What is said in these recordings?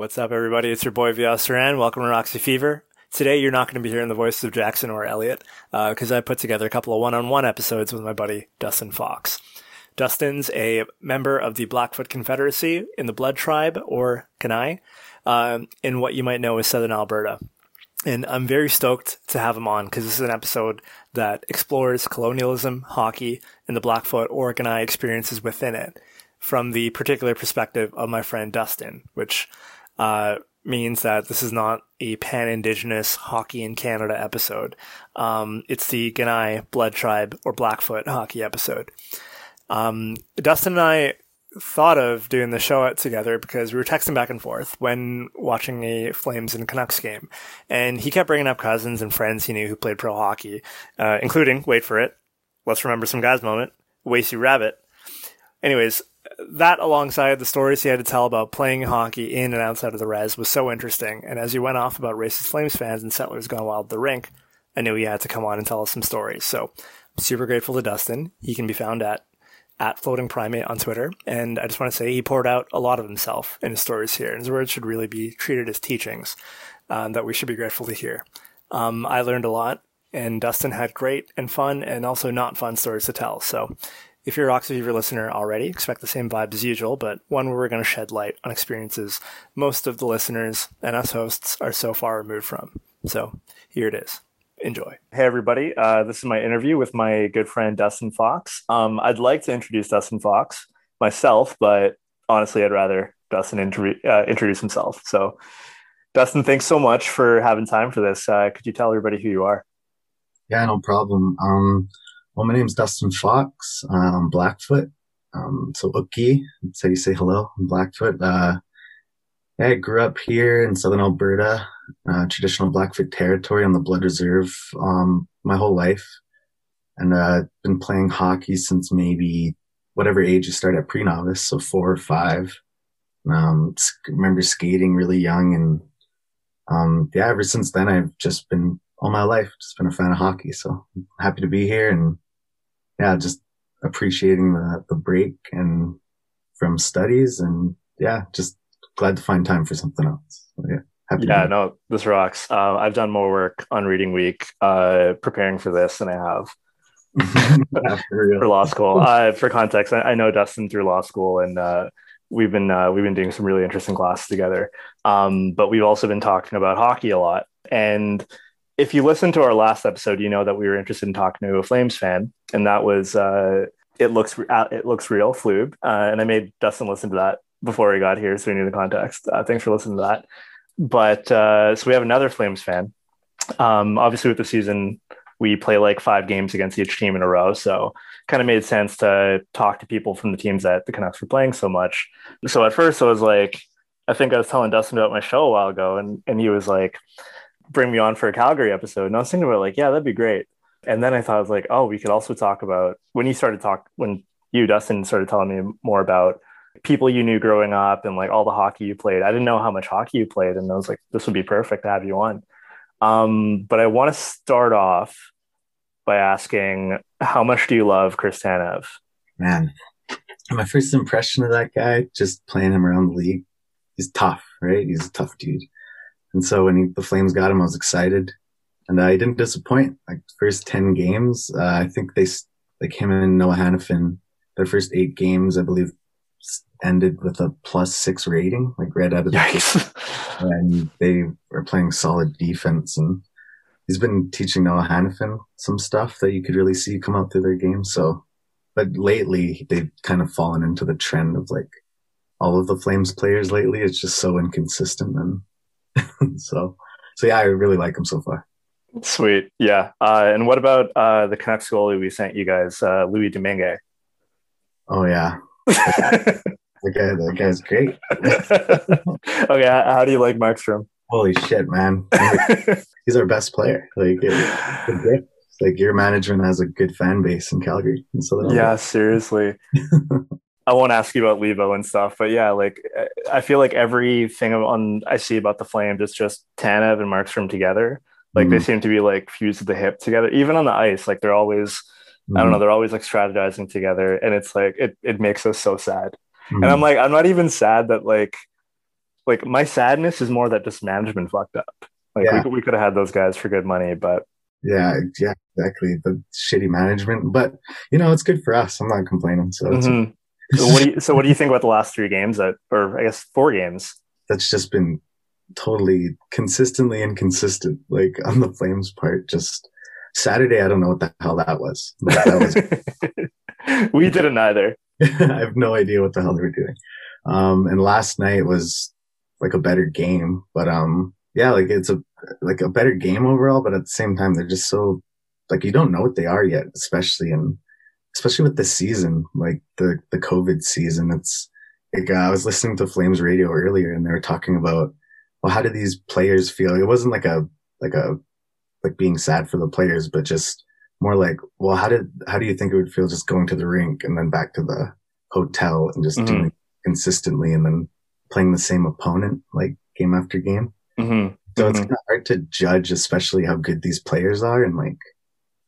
What's up, everybody? It's your boy Saran. Welcome to Roxy Fever. Today, you're not going to be hearing the voices of Jackson or Elliot because uh, I put together a couple of one-on-one episodes with my buddy Dustin Fox. Dustin's a member of the Blackfoot Confederacy in the Blood Tribe, or Kainai, uh, in what you might know as Southern Alberta. And I'm very stoked to have him on because this is an episode that explores colonialism, hockey, and the Blackfoot or Kainai experiences within it from the particular perspective of my friend Dustin, which uh, means that this is not a pan-indigenous hockey in Canada episode. Um, it's the Kainai Blood Tribe or Blackfoot hockey episode. Um, Dustin and I thought of doing the show out together because we were texting back and forth when watching a Flames and Canucks game, and he kept bringing up cousins and friends he knew who played pro hockey, uh, including wait for it, let's remember some guys moment, Wacey Rabbit. Anyways, that alongside the stories he had to tell about playing hockey in and outside of the res was so interesting. And as you went off about racist Flames fans and settlers gone wild at the rink, I knew he had to come on and tell us some stories. So I'm super grateful to Dustin. He can be found at at floating primate on Twitter. And I just want to say he poured out a lot of himself in his stories here. And his words should really be treated as teachings um, that we should be grateful to hear. Um, I learned a lot and Dustin had great and fun and also not fun stories to tell. So if you're a Roxy Fever listener already, expect the same vibes as usual, but one where we're going to shed light on experiences most of the listeners and us hosts are so far removed from. So here it is. Enjoy. Hey, everybody. Uh, this is my interview with my good friend Dustin Fox. Um, I'd like to introduce Dustin Fox myself, but honestly, I'd rather Dustin inter- uh, introduce himself. So, Dustin, thanks so much for having time for this. Uh, could you tell everybody who you are? Yeah, no problem. Um, well, my name is Dustin Fox. I'm Blackfoot. Um, so that's how you say hello. I'm Blackfoot. Uh, I grew up here in southern Alberta, uh, traditional Blackfoot territory on the Blood Reserve, um, my whole life. And, uh, been playing hockey since maybe whatever age you start at pre-novice, so four or five. Um, remember skating really young and, um, yeah, ever since then I've just been all my life, just been a fan of hockey. So I'm happy to be here and yeah, just appreciating the, the break and from studies and yeah, just glad to find time for something else. So, yeah. yeah, no, this rocks. Uh, I've done more work on reading week, uh, preparing for this than I have for, for, law school. Uh, for context, I, I, know Dustin through law school, and uh, we've been uh, we've been doing some really interesting classes together. Um, but we've also been talking about hockey a lot. And if you listen to our last episode, you know that we were interested in talking to a Flames fan, and that was uh, it looks uh, it looks real, Flube. Uh, and I made Dustin listen to that before he got here, so he knew the context. Uh, thanks for listening to that. But uh, so we have another Flames fan. Um, obviously, with the season, we play like five games against each team in a row, so kind of made sense to talk to people from the teams that the Canucks were playing so much. So at first, I was like, I think I was telling Dustin about my show a while ago, and and he was like, "Bring me on for a Calgary episode," and I was thinking about like, yeah, that'd be great. And then I thought I was like, oh, we could also talk about when you started talk when you Dustin started telling me more about people you knew growing up and like all the hockey you played. I didn't know how much hockey you played, and I was like, this would be perfect to have you on. Um, but I want to start off by asking, how much do you love Chris Tanev? Man, my first impression of that guy, just playing him around the league, he's tough, right? He's a tough dude. And so when he, the Flames got him, I was excited and uh, he didn't disappoint. Like first ten games, uh, I think they like him and Noah Hanifin. Their first eight games, I believe, ended with a plus six rating, like right out of the gate. and they were playing solid defense. And he's been teaching Noah Hanifin some stuff that you could really see come out through their game. So, but lately they've kind of fallen into the trend of like all of the Flames players lately. It's just so inconsistent and so. So yeah, I really like him so far. Sweet. Yeah. Uh, and what about uh, the Canucks goalie we sent you guys, uh, Louis Domingue? Oh, yeah. that, guy, that guy's great. okay. How do you like Markstrom? Holy shit, man. He's our best player. Like, it, like your management has a good fan base in Calgary. So yeah, seriously. I won't ask you about Leivo and stuff, but yeah, like I feel like everything on I see about the Flames is just Tanev and Markstrom together. Like mm. they seem to be like fused at the hip together, even on the ice. Like they're always, mm. I don't know, mm-hmm. they're always like strategizing together, and it's like it it makes us so sad. Mm. And I'm like, I'm not even sad that like like my sadness is more that just management fucked up. Like yeah. we, we could have had those guys for good money, but yeah, yeah, exactly. The shitty management, but you know, it's good for us. I'm not complaining. So, mm-hmm. So what do you so what do you think about the last three games that, or I guess four games? That's just been totally consistently inconsistent. Like on the Flames part, just Saturday, I don't know what the hell that was. That was... we didn't either. I have no idea what the hell they were doing. Um, and last night was like a better game, but um, yeah, like it's a like a better game overall. But at the same time, they're just so like you don't know what they are yet, especially in especially with the season, like the the COVID season. It's like uh, I was listening to Flames radio earlier, and they were talking about well, how do these players feel? It wasn't like a like a like being sad for the players, but just more like, well, how did how do you think it would feel just going to the rink and then back to the hotel and just mm-hmm. doing consistently and then playing the same opponent like game after game? Mm-hmm. So mm-hmm. it's kind of hard to judge, especially how good these players are and like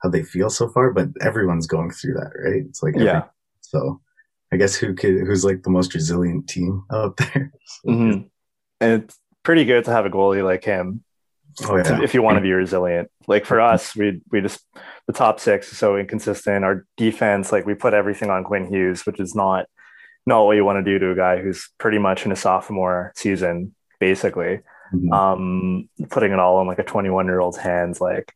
how they feel so far. But everyone's going through that, right? It's like, every, yeah. So I guess who could who's like the most resilient team out there? mm-hmm. And it's pretty good to have a goalie like him. Oh, yeah. if you want to be resilient, like for us, we we just the top six is so inconsistent. Our defense, like we put everything on Quinn Hughes, which is not not what you want to do to a guy who's pretty much in a sophomore season, basically. Mm-hmm. Um, putting it all in like a 21 year old's hands. Like,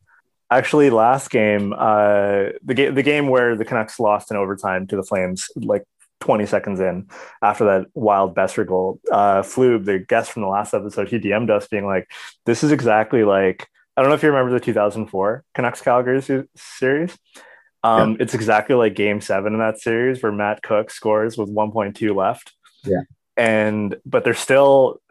actually, last game, uh, the game, the game where the Canucks lost in overtime to the Flames, like 20 seconds in after that wild Boeser goal, uh, Flube, the guest from the last episode, he DM'd us being like, "This is exactly like." I don't know if you remember the 2004 Canucks Calgary series. Um, yeah. It's exactly like game seven in that series where Matt Cooke scores with 1.2 left. Yeah. And, but they're still,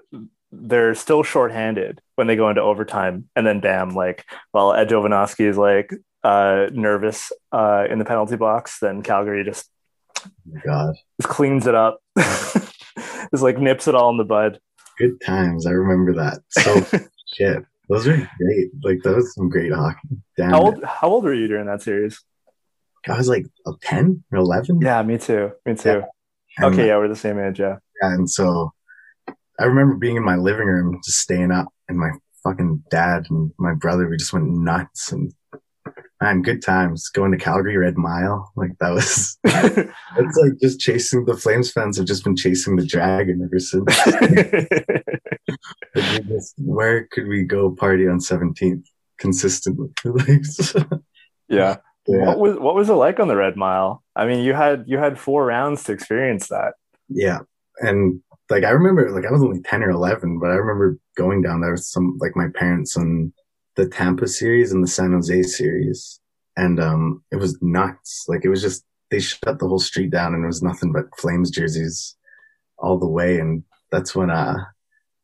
they're still shorthanded when they go into overtime. And then, bam, like, well, Ed Jovanovski is like uh, nervous uh, in the penalty box. Then Calgary just, oh God, just cleans it up, just like nips it all in the bud. Good times. I remember that. So shit. Those are great. Like that was some great hockey. Damn how old? How old were you during that series? I was like a ten or eleven. Yeah, me too. Me too. Yeah. Okay, yeah, we're the same age. Yeah. Yeah, and so I remember being in my living room, just staying up, and my fucking dad and my brother, we just went nuts and man, good times going to Calgary Red Mile. Like that was, it's like just chasing the Flames fans have just been chasing the dragon ever since. just, where could we go party on 17th consistently? yeah. yeah. What was, what was it like on the Red Mile? I mean, you had, you had four rounds to experience that. Yeah. And like, I remember, like, I was only 10 or 11, but I remember going down there with some, like, my parents and the Tampa series and the San Jose series. And, um, it was nuts. Like, it was just, they shut the whole street down and it was nothing but Flames jerseys all the way. And that's when, uh,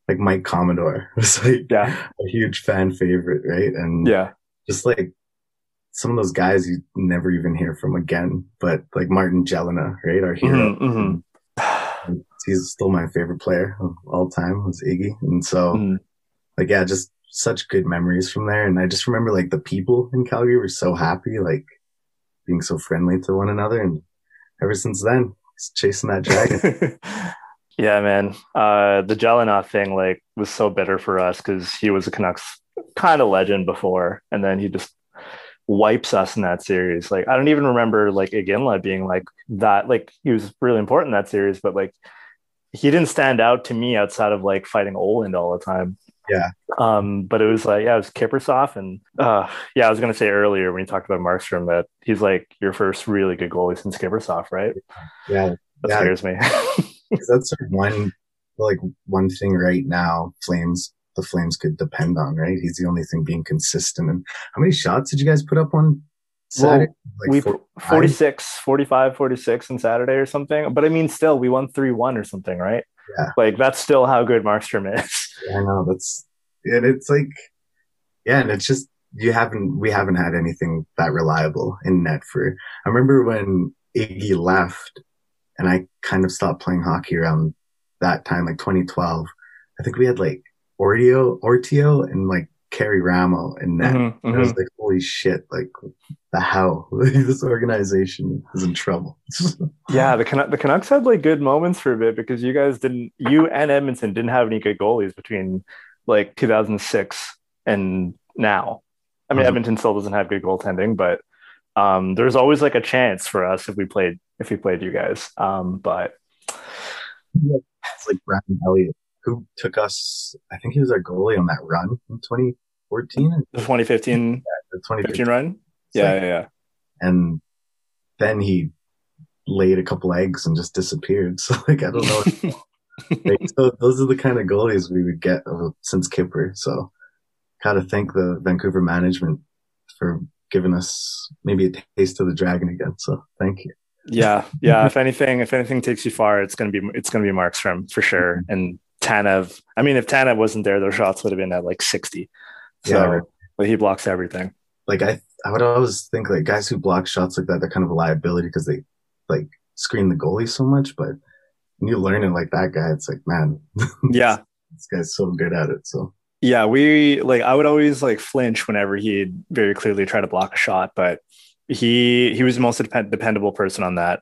like Mike Commodore was like yeah. a huge fan favorite, right? And yeah, just like some of those guys you never even hear from again, but like Martin Gelinas, right? Our hero. Mm-hmm, mm-hmm. He's still my favorite player of all time was Iggy. And so mm-hmm. like, yeah, just such good memories from there. And I just remember like the people in Calgary were so happy, like being so friendly to one another. And ever since then, he's chasing that dragon. yeah, man. Uh, the Gelinas thing like was so bitter for us because he was a Canucks kind of legend before, and then he just wipes us in that series. Like I don't even remember like Iginla being like that. Like he was really important in that series, but like he didn't stand out to me outside of like fighting Ohlund all the time. Yeah. Um, but it was like, yeah, it was Kiprusoff. And uh, yeah, I was going to say earlier when you talked about Markstrom that he's like your first really good goalie since Kiprusoff, right? Yeah. That yeah. scares me. that's one, like one thing right now, Flames, the Flames could depend on, right? He's the only thing being consistent. And how many shots did you guys put up on Saturday? Well, like we 46, 45, 46 on Saturday or something. But I mean, still, we won 3 1 or something, right? Yeah. Like that's still how good Markstrom is. I know that's and it's like yeah, and it's just you haven't we haven't had anything that reliable in net for I remember when Iggy left and I kind of stopped playing hockey around that time, like 2012. I think we had like Ortio, Ortio and like Karri Ramo in that. Mm-hmm, mm-hmm. I was mm-hmm. like, holy shit, like the hell, this organization is in trouble. yeah, the, Can- the Canucks had like good moments for a bit because you guys didn't, you and Edmonton didn't have any good goalies between like 2006 and now. I mean, mm-hmm. Edmonton still doesn't have good goaltending, but um, there's always like a chance for us if we played if we played you guys. Um, but it's like Brandon Elliott who took us. I think he was our goalie on that run in 20- the 2015, yeah, the 2015 run? Yeah, yeah, yeah. And then he laid a couple eggs and just disappeared. So, like, I don't know. like, so those are the kind of goalies we would get uh, since Kipper. So, got to thank the Vancouver management for giving us maybe a taste of the dragon again. So, thank you. Yeah, yeah. if anything, if anything takes you far, it's gonna be it's gonna be Markstrom for sure. And Tanev, I mean, if Tanev wasn't there, their shots would have been at like sixty. So, Yeah, but he blocks everything. Like I, I would always think like guys who block shots like that, they're kind of a liability because they like screen the goalie so much. But when you learn it like that guy, it's like, man, Yeah, this guy's so good at it. So yeah. We like I would always like flinch whenever he'd very clearly try to block a shot, but he he was the most depend- dependable person on that.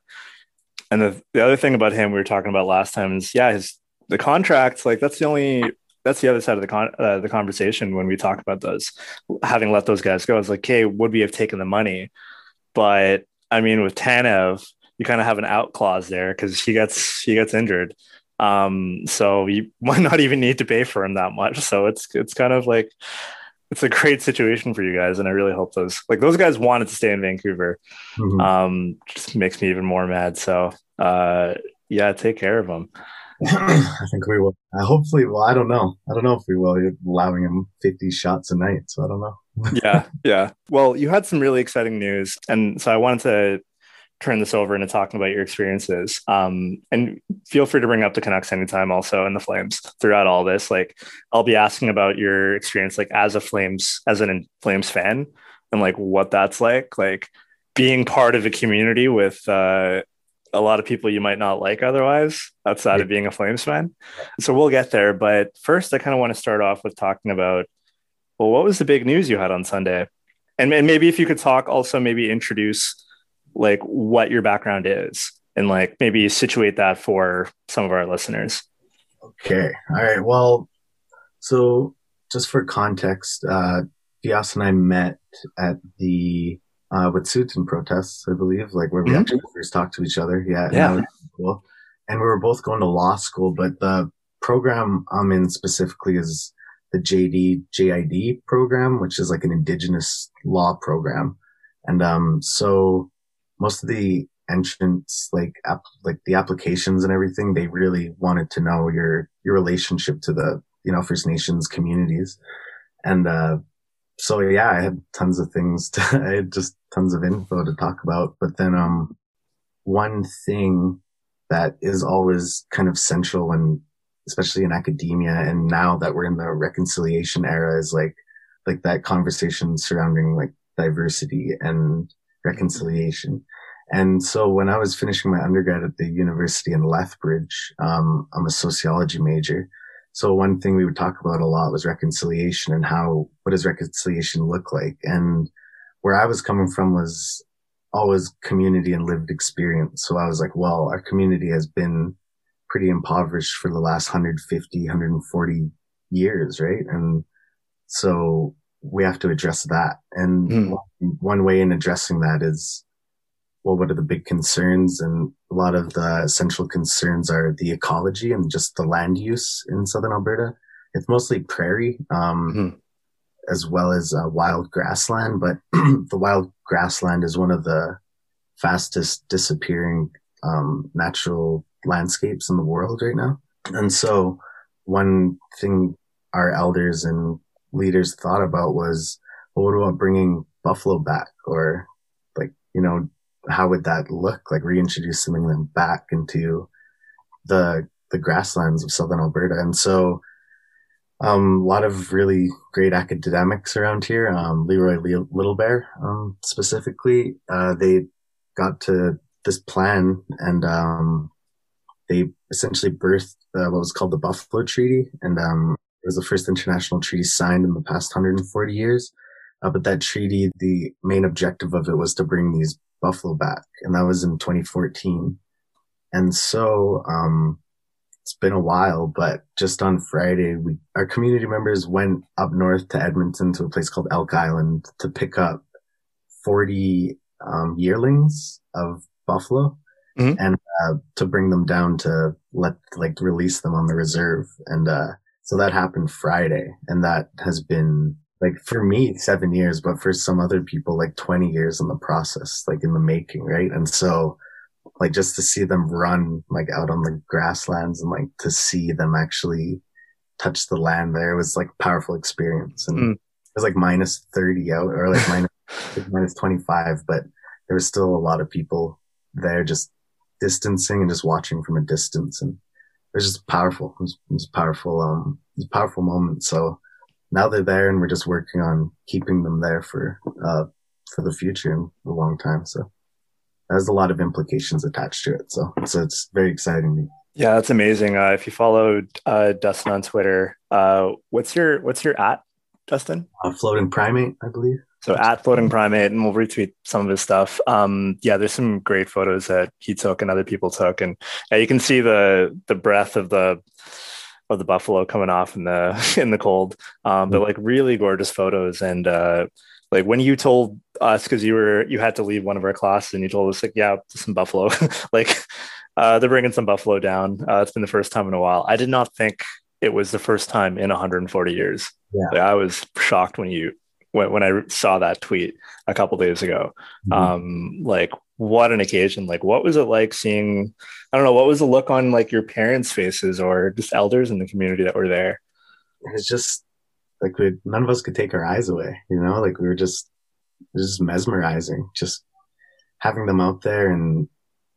And the the other thing about him we were talking about last time is yeah, his the contract like that's the only that's the other side of the con uh, the conversation when we talk about those having let those guys go. It's like, okay, would we have taken the money? But I mean, with Tanev, you kind of have an out clause there because he gets he gets injured. Um, so you might not even need to pay for him that much. So it's it's kind of like it's a great situation for you guys, and I really hope those like those guys wanted to stay in Vancouver. mhm. Um, just makes me even more mad. So uh, yeah, take care of them. I think we will. Uh, hopefully, well, I don't know. I don't know if we will. You're allowing him 50 shots a night, so I don't know. yeah, yeah. Well, you had some really exciting news, and so I wanted to turn this over into talking about your experiences. Um, and feel free to bring up the Canucks anytime, also, and the Flames throughout all this. Like, I'll be asking about your experience, like as a Flames, as an Flames fan, and like what that's like, like being part of a community with uh, a lot of people you might not like otherwise, outside of being a Flames fan. So we'll get there, but first, I kind of want to start off with talking about well, what was the big news you had on Sunday? And, and maybe if you could talk also maybe introduce like what your background is and like maybe situate that for some of our listeners. Okay. All right. Well, so just for context, uh, Dias and I met at the uh, Wet'suwet'en protests, I believe, like where we Mhm. actually first talked to each other. Yeah. and Yeah. was cool. And we were both going to law school, but the program I'm in specifically is the JD JID program, which is like an indigenous law program. And um, so most of the entrants, like app, like the applications and everything, they really wanted to know your your relationship to the you know First Nations communities. And uh, so yeah, I had tons of things. To, I had just tons of info to talk about. But then um, one thing that is always kind of central and especially in academia and now that we're in the reconciliation era is like like that conversation surrounding like diversity and reconciliation and so when i was finishing my undergrad at the university in lethbridge um, i'm a sociology major so one thing we would talk about a lot was reconciliation and how what does reconciliation look like and where i was coming from was always community and lived experience so i was like well our community has been pretty impoverished for the last 150, 140 years, right? And so we have to address that. And hmm. one, one way in addressing that is, well, what are the big concerns? And a lot of the central concerns are the ecology and just the land use in southern Alberta. It's mostly prairie, um, Mhm. as well as uh, wild grassland, but the wild grassland is one of the fastest disappearing um, natural landscapes in the world right now. And so one thing our elders and leaders thought about was, well, what about bringing buffalo back or like, you know, how would that look? Like reintroducing them back into the, the grasslands of Southern Alberta. And so, um, a lot of really great academics around here. Um, Leroy Le- Little Bear, um, specifically, uh, they got to this plan and, um, they essentially birthed uh, what was called the Buffalo Treaty. And, um, It was the first international treaty signed in the past 140 years. Uh, but that treaty, the main objective of it was to bring these buffalo back. And that was in 2014. And so, um, it's been a while, but just on Friday, we, our community members went up north to Edmonton to a place called Elk Island to pick up 40, um, yearlings of buffalo mm-hmm. and, uh, to bring them down to let, like, release them on the reserve. And, uh, so that happened Friday and that has been like for me seven years, but for some other people like 20 years in the process, like in the making. Right. And so like just to see them run like out on the grasslands and like to see them actually touch the land there was like a powerful experience. And mm. it was like minus 30 out or like minus, like minus 25, but there was still a lot of people there just distancing and just watching from a distance. And it was just powerful. It was, it was powerful. Um, it was a powerful moment. So now they're there and we're just working on keeping them there for, uh, for the future and a long time. So has a lot of implications attached to it. So, so it's very exciting. Yeah, that's amazing. Uh, if you followed uh, Dustin on Twitter, uh, what's your what's your at Dustin? Uh, floating primate, I believe. So at floating primate, and we'll retweet some of his stuff. Um, yeah, there's some great photos that he took and other people took, and yeah, you can see the the breath of the of the buffalo coming off in the in the cold. Um, but mm-hmm. like really gorgeous photos, and uh, like when you told us because you were you had to leave one of our classes and you told us like yeah some buffalo like uh, they're bringing some buffalo down uh, it's been the first time in a while i did not think it was the first time in 140 years yeah. Like, i was shocked when you when, when i saw that tweet a couple days ago mm-hmm. um like what an occasion. Like what was it like seeing i don't know what was the look on like your parents faces or just elders in the community that were there? It was just like we none of us could take our eyes away you know? Like we were just just mesmerizing just having them out there. And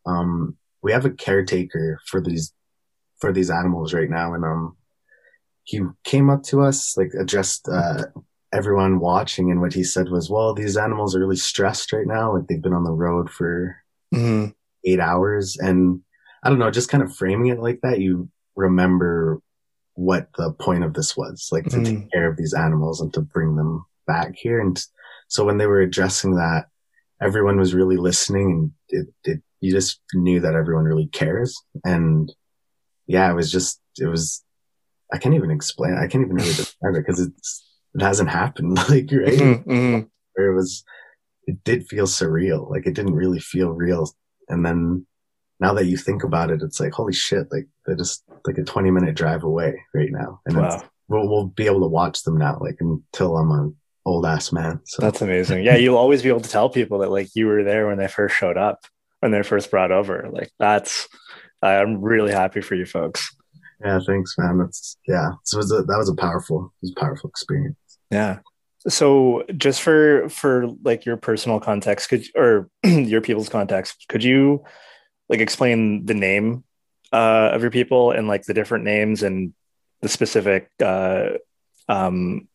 um we have a caretaker for these for these animals right now. And um he came up to us like addressed uh everyone watching and what he said was well these animals are really stressed right now like they've been on the road for mm-hmm. eight hours and i don't know just kind of framing it like that you remember what the point of this was, like to mm. take care of these animals and to bring them back here. And so when they were addressing that, everyone was really listening and it, it, you just knew that everyone really cares. And yeah, it was just, it was, I can't even explain, I can't even really describe it because it's, it hasn't happened like, right? Mm-hmm, mm-hmm. Where it was, it did feel surreal. Like it didn't really feel real. And then now that you think about it, it's like, holy shit, like they're just like a 20 minute drive away right now. And wow. we'll, we'll be able to watch them now, like until I'm an old ass man. So that's amazing. Yeah. You'll always be able to tell people that like you were there when they first showed up, when they first brought over. Like that's, I'm really happy for you folks. Yeah. Thanks, man. That's, yeah. So it was a, that was a powerful, it was a powerful experience. Yeah. So just for, for like your personal context, could, or your people's context, could you, like explain the name uh, of your people and like the different names and the specific uh, um,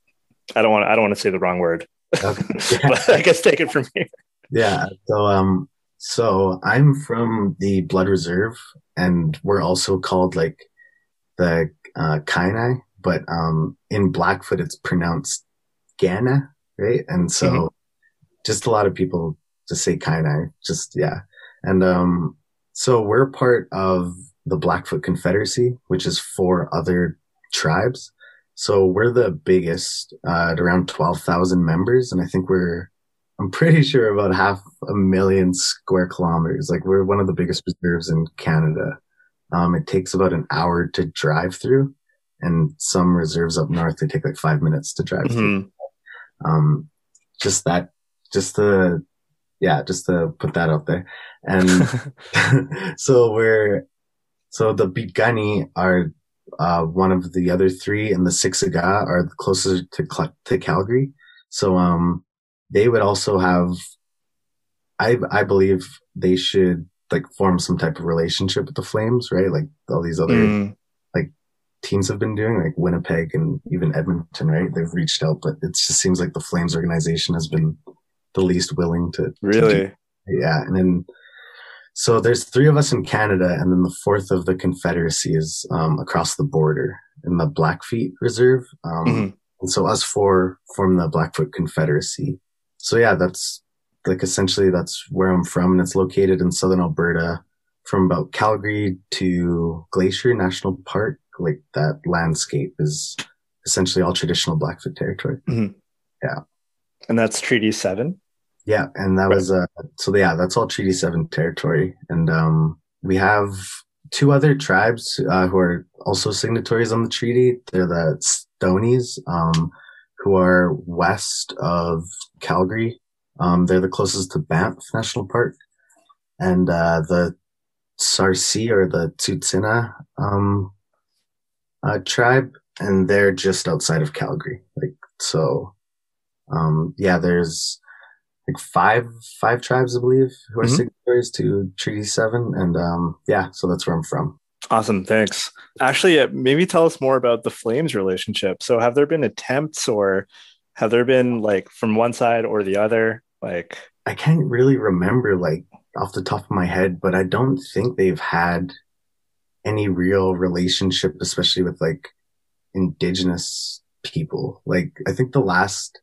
I don't want I don't want to say the wrong word. Okay. But I guess take it from here. Yeah. So um so I'm from the Blood Reserve and we're also called like the uh Kainai, but um in Blackfoot it's pronounced Gana, right? And so mm-hmm. just a lot of people just say Kainai, just yeah. And um so we're part of the Blackfoot Confederacy, which is four other tribes. So we're the biggest uh, at around 12,000 members. And I think we're, I'm pretty sure about half a million square kilometers. Like we're one of the biggest reserves in Canada. Um, it takes about an hour to drive through and some reserves up north, they take like five minutes to drive mm-hmm. Um, just that, just the, yeah, just to put that out there. And so we're, so the Piikani are, uh, one of the other three and the Siksika are closest to, to Calgary. So, um, they would also have, I, I believe they should like form some type of relationship with the Flames, right? Like all these other, mm. Teams have been doing, like Winnipeg and even Edmonton, right? They've reached out, but it just seems like the Flames organization has been the least willing to really, to yeah. And then So there's three of us in Canada, and then the fourth of the Confederacy is um, across the border in the Blackfeet Reserve. Um, mm-hmm. And so us four form the Blackfoot Confederacy. So yeah, that's like essentially that's where I'm from, and it's located in southern Alberta, from about Calgary to Glacier National Park. Like that landscape is essentially all traditional Blackfoot territory. Mm-hmm. Yeah, and that's Treaty Seven. Yeah, and that right. was uh so yeah, that's all Treaty Seven territory, and um we have two other tribes uh, who are also signatories on the treaty. They're the Stonies, um, who are west of Calgary. Um, they're the closest to Banff National Park, and uh, the Sarsi or the Tsuut'ina um, uh, tribe, and they're just outside of Calgary. Like so, um, yeah. There's like five five tribes, I believe, who are mm-hmm. signatories to Treaty Seven, and um, yeah, so that's where I'm from. Awesome, thanks. Actually, uh, maybe tell us more about the Flames relationship. So, have there been attempts, or have there been like from one side or the other? Like, I can't really remember like off the top of my head, but I don't think they've had any real relationship, especially with like indigenous people. Like, I think the last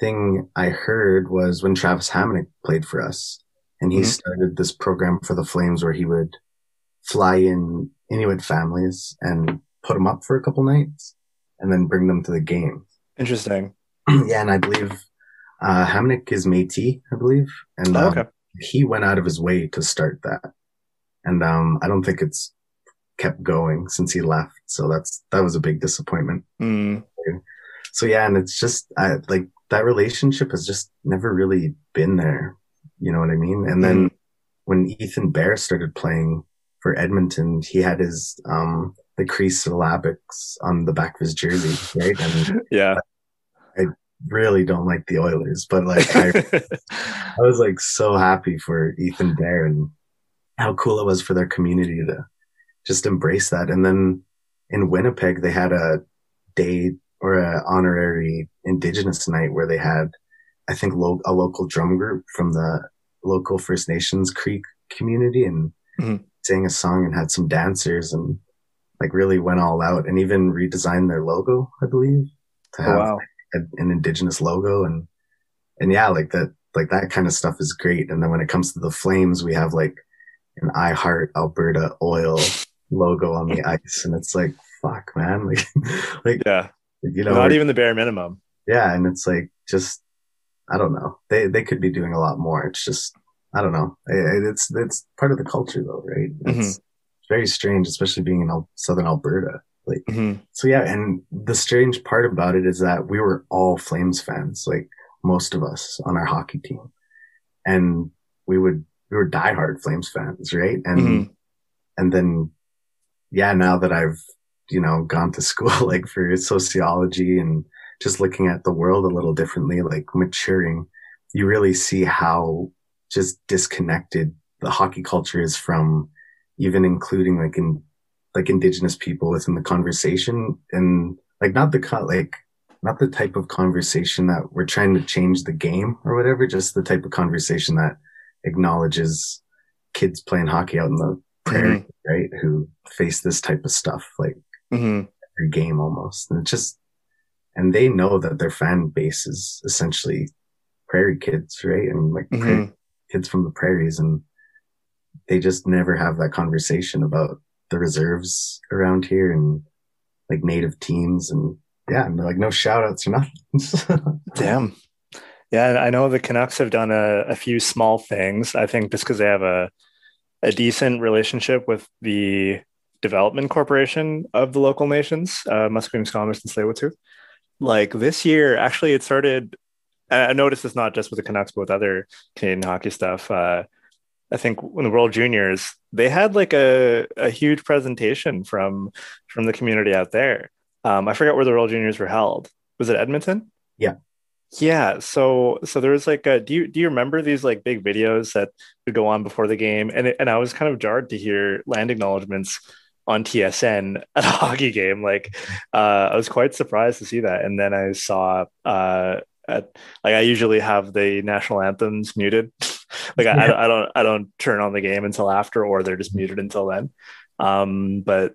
thing I heard was when Travis Hamonic played for us and he mm-hmm. started this program for the Flames where he would fly in Inuit families and put them up for a couple nights and then bring them to the game. Interesting. yeah. And I believe, uh, Hamonic is Métis, I believe. And, oh, um, he went out of his way to start that. And, um, I don't think it's kept going since he left. So that's, that was a big disappointment. Mm. So yeah. And it's just, I like, that relationship has just never really been there. You know what I mean? And then mm-hmm. when Ethan Bear started playing for Edmonton, he had his, um, the Cree syllabics on the back of his jersey, right? And yeah, I really don't like the Oilers, but like, I, I was like so happy for Ethan Bear and how cool it was for their community to just embrace that. And then in Winnipeg, they had a day or a honorary indigenous night where they had, I think, lo- a local drum group from the local First Nations Cree community and mm-hmm. sang a song and had some dancers and like really went all out and even redesigned their logo, I believe, to oh, have oh, wow. a, an indigenous logo and and yeah, like that like that kind of stuff is great. And then when it comes to the flames, we have like an I Heart Alberta oil logo on the ice, and it's like fuck, man, like like yeah, you know, not even the bare minimum. Yeah, and it's like just I don't know. They they could be doing a lot more. It's just I don't know. It's it's part of the culture though, right? It's mm-hmm. very strange, especially being in southern Alberta. Like mm-hmm. so, yeah. And the strange part about it is that we were all Flames fans, like most of us on our hockey team, and we would we were diehard Flames fans, right? And mm-hmm. and then yeah, now that I've you know, gone to school like for sociology and just looking at the world a little differently, like maturing, you really see how just disconnected the hockey culture is from even including like in like indigenous people within the conversation. And like not the like not the type of conversation that we're trying to change the game or whatever, just the type of conversation that acknowledges kids playing hockey out in the prairie, mm-hmm. right? Who face this type of stuff. Like mm-hmm. every game almost. And just, and they know that their fan base is essentially prairie kids, right? And like mm-hmm. prairie, kids from the prairies. And they just never have that conversation about the reserves around here and like native teams. And yeah, and like no shout outs or nothing. Damn. Yeah, I know the Canucks have done a, a few small things. I think just because they have a a decent relationship with the development corporation of the local nations, uh, Musqueam, Squamish, and tsleil Like this year, actually, it started. I noticed it's not just with the Canucks, but with other Canadian hockey stuff. Uh, I think when the World Juniors, they had like a, a huge presentation from from the community out there. Um, I forgot where the World Juniors were held. Was it Edmonton? Yeah. Yeah, so so there was like a, do you do you remember these like big videos that would go on before the game and it, and I was kind of jarred to hear land acknowledgments on TSN at a hockey game. Like, uh, I was quite surprised to see that. And then I saw, uh, at, like I usually have the national anthems muted like I, I, I don't I don't turn on the game until after, or they're just muted until then. Um, but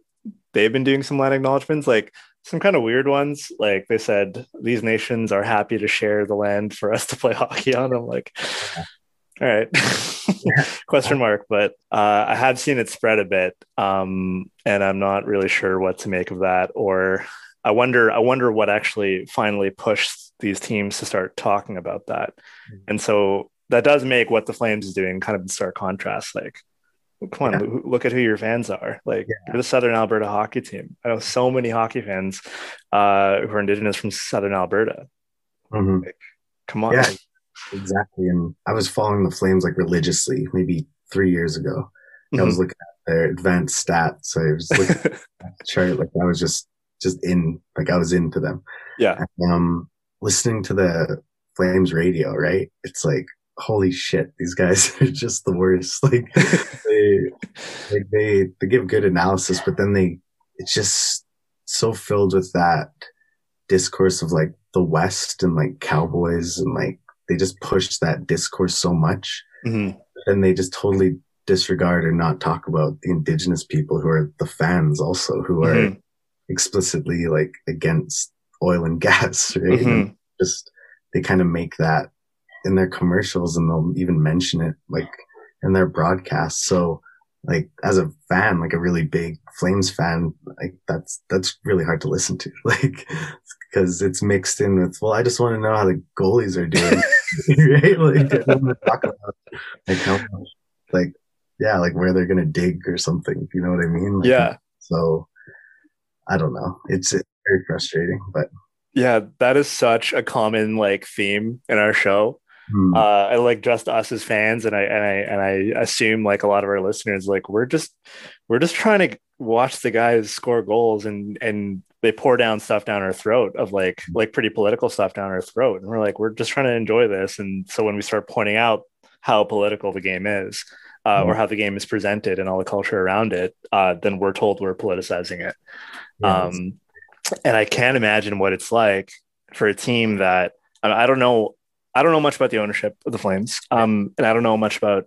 they've been doing some land acknowledgements, like some kind of weird ones. Like they said, these nations are happy to share the land for us to play hockey on. I'm like, all right, question mark. But uh, I have seen it spread a bit, um, and I'm not really sure what to make of that. Or I wonder, I wonder what actually finally pushed these teams to start talking about that. Mm-hmm. And so that does make what the Flames is doing kind of in stark contrast. Like come on, yeah. look at who your fans are. Like yeah. you're the Southern Alberta hockey team. I know so many hockey fans uh, who are Indigenous from Southern Alberta. Mm-hmm. Like, come on. Yeah, exactly. And I was following the Flames like religiously, maybe three years ago. Mm-hmm. I was looking at their advanced stats. So I was looking at the chart. Like I was just just in, like I was into them. Yeah. And, um, listening to the Flames radio, right? It's like holy shit, these guys are just the worst. Like they, like they, they give good analysis, but then they, it's just so filled with that discourse of like the West and like cowboys and like they just push that discourse so much. Mm-hmm. And they just totally disregard or not talk about the indigenous people who are the fans also who are mm-hmm. explicitly like against oil and gas, right? Mm-hmm. And just they kind of make that in their commercials and they'll even mention it like in their broadcasts. So like as a fan, like a really big Flames fan, like that's, that's really hard to listen to. Like, cause it's mixed in with, well, I just want to know how the goalies are doing. right? Like, talk about like how much, like, yeah, like where they're going to dig or something. You know what I mean? Like, yeah. So I don't know. It's, it's very frustrating, but yeah, that is such a common like theme in our show Hmm. Uh, I like just us as fans, and I and I and I assume like a lot of our listeners, like we're just we're just trying to watch the guys score goals, and and they pour down stuff down our throat of like like pretty political stuff down our throat, and we're like we're just trying to enjoy this, and so when we start pointing out how political the game is. Uh, mm. or how the game is presented and all the culture around it, uh, then we're told we're politicizing it. Yes. Um, and I can't imagine what it's like for a team that I don't know I don't know much about the ownership of the Flames, um, and I don't know much about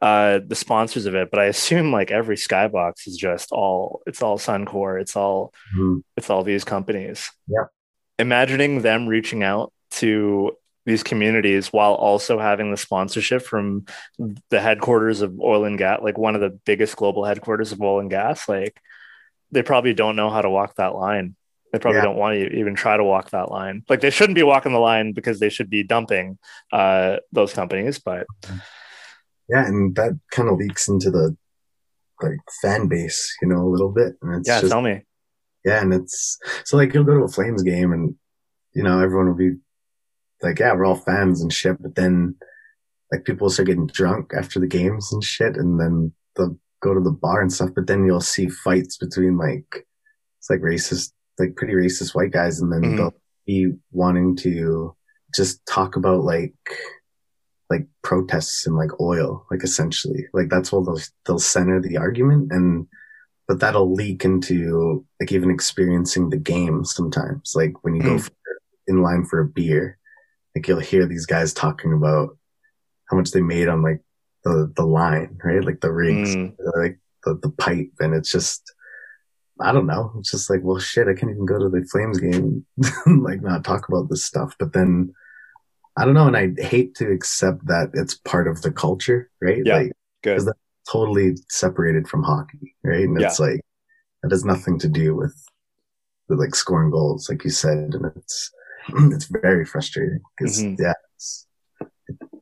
uh, the sponsors of it, but I assume like every skybox is just all it's all Suncor, it's all mm-hmm. it's all these companies. Yeah. Imagining them reaching out to these communities while also having the sponsorship from the headquarters of oil and gas, like one of the biggest global headquarters of oil and gas, like they probably don't know how to walk that line. They probably yeah. don't want to even try to walk that line. Like they shouldn't be walking the line because they should be dumping uh, those companies. But yeah, and that kind of leaks into the like fan base, you know, a little bit. And it's yeah, just, tell me. Yeah, and it's so like you'll go to a Flames game and you know everyone will be like, yeah, we're all fans and shit, but then like people will start getting drunk after the games and shit, and then they'll go to the bar and stuff. But then you'll see fights between like it's like racist like pretty racist white guys and then mm-hmm. they'll be wanting to just talk about like like protests and like oil, like essentially. Like that's what they'll they'll center the argument and but that'll leak into like even experiencing the game sometimes. Like when you mm-hmm. go for, in line for a beer, like you'll hear these guys talking about how much they made on like the the line, right? Like the rigs, mm. like the, the pipe, and it's just I don't know. It's just like, well, shit, I can't even go to the Flames game, like not talk about this stuff. But then I don't know. And I hate to accept that it's part of the culture, right? Yeah. Like, good. That's totally separated from hockey, right? And yeah. it's like, that has nothing to do with, with like scoring goals, like you said. And it's, it's very frustrating because, mm-hmm. yeah,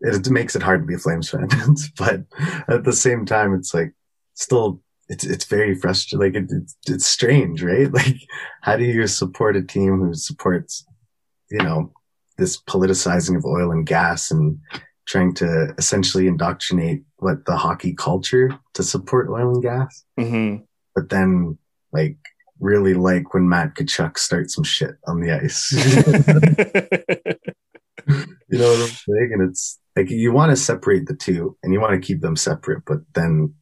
it, it makes it hard to be a Flames fan. but at the same time, it's like, still it's it's very frustrating. Like it, it's it's strange, right? Like how do you support a team who supports, you know, this politicizing of oil and gas and trying to essentially indoctrinate what the hockey culture to support oil and gas, mm-hmm. but then like really like when Matt Tkachuk starts some shit on the ice. you know what I'm saying? And it's like you want to separate the two and you want to keep them separate, but then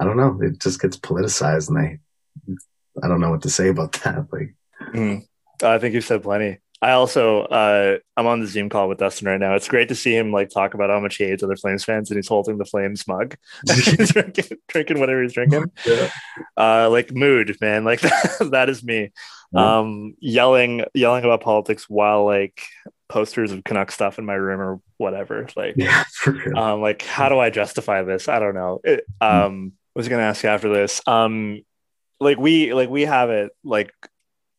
I don't know. It just gets politicized, and I I don't know what to say about that. Like, mm. I think you said plenty. I also uh, I'm on the Zoom call with Dustin right now. It's great to see him like talk about how much he hates other Flames fans, and he's holding the Flames mug, drinking, drinking whatever he's drinking. Yeah. Uh, like mood, man. Like that is me. Um, yelling, yelling about politics while like posters of Canuck stuff in my room or whatever. Like, yeah, um, like how do I justify this? I don't know. It, hmm. um, Was gonna ask you after this. Um, like we like we have it like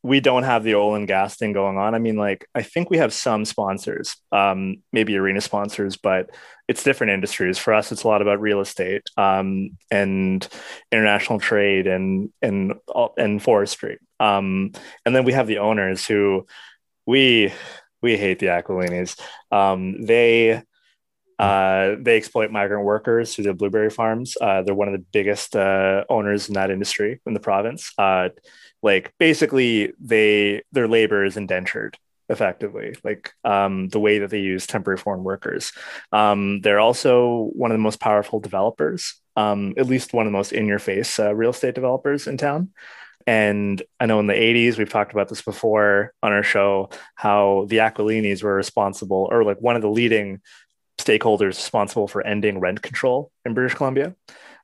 we don't have the oil and gas thing going on. I mean, like I think we have some sponsors, um, maybe arena sponsors, but it's different industries. For us, it's a lot about real estate um, and international trade and and and forestry. Um, and then we have the owners who we we hate the Aquilinis. Um, they uh, they exploit migrant workers through the blueberry farms. Uh, they're one of the biggest uh, owners in that industry in the province. Uh, like basically, they their labor is indentured effectively, like um, the way that they use temporary foreign workers. Um, they're also one of the most powerful developers, um, at least one of the most in your face uh, real estate developers in town. And I know in the 80s, we've talked about this before on our show, how the Aquilinis were responsible, or like one of the leading stakeholders responsible for ending rent control in British Columbia.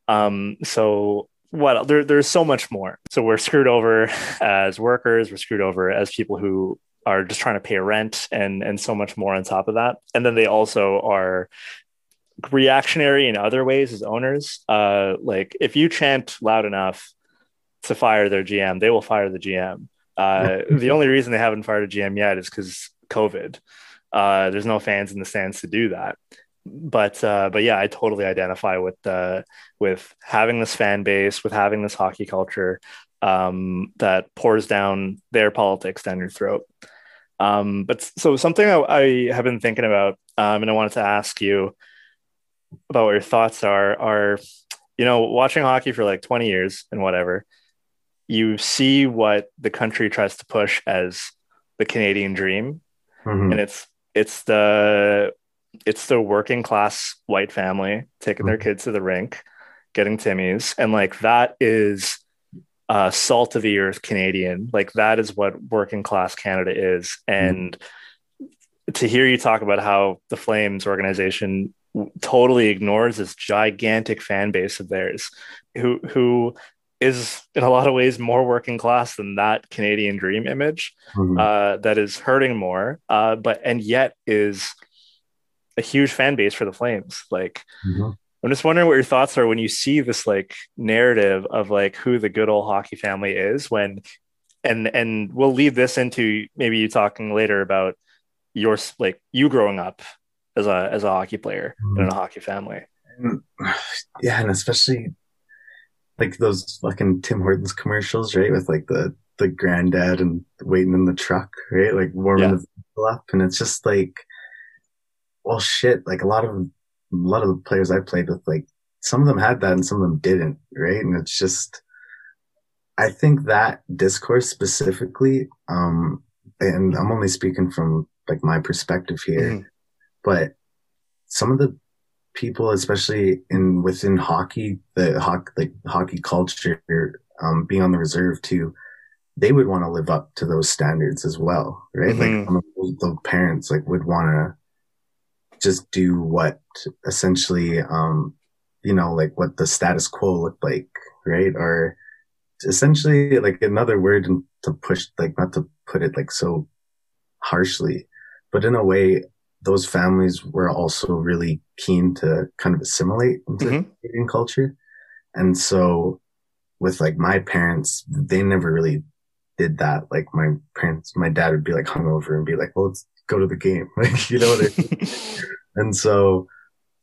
Um, so what there, there's so much more. So we're screwed over as workers, we're screwed over as people who are just trying to pay rent and and so much more on top of that. And then they also are reactionary in other ways as owners. Uh, like if you chant loud enough to fire their GM, they will fire the GM. Uh, the only reason they haven't fired a GM yet is because COVID. Uh, there's no fans in the stands to do that. But uh, but yeah, I totally identify with uh, with having this fan base, with having this hockey culture um, that pours down their politics down your throat. Um, but so something I, I, have been thinking about, um, and I wanted to ask you about what your thoughts are. Are you know watching hockey for like 20 years and whatever you see what the country tries to push as the Canadian dream, mm-hmm. and it's it's the it's the working class white family taking mm-hmm. their kids to the rink, getting Timmys, and like that is uh, salt of the earth Canadian. Like that is what working class Canada is, mm-hmm. and mm-hmm. to hear you talk about how the Flames organization totally ignores this gigantic fan base of theirs who who is in a lot of ways more working class than that Canadian dream image mm-hmm. uh, that is hurting more, uh, but and yet is a huge fan base for the Flames. Like, mm-hmm. I'm just wondering what your thoughts are when you see this like narrative of like who the good old hockey family is. When and and we'll leave this into maybe you talking later about your like you growing up as a as a hockey player mm-hmm. in a hockey family. Yeah, and especially like those fucking Tim Hortons commercials, right? With like the the granddad and waiting in the truck, right? Like warming yeah. the people up, and it's just like, well, shit. Like a lot of a lot of the players I played with, like some of them had that and some of them didn't, right? And it's just, I think that discourse specifically, um, and I'm only speaking from like my perspective here, mm-hmm. but some of the people, especially in within hockey, the hockey like hockey culture, um, being on the reserve too, they would want to live up to those standards as well, right? Mm-hmm. Like the parents like would want to just do what essentially, um, you know, like what the status quo looked like, right? Or essentially like another word to push, like not to put it like so harshly, but in a way, those families were also really keen to kind of assimilate into mm-hmm. Canadian culture. And so with like my parents, they never really did that. Like my parents, my dad would be like hungover and be like, well, let's go to the game. Like, you know what I mean? and so,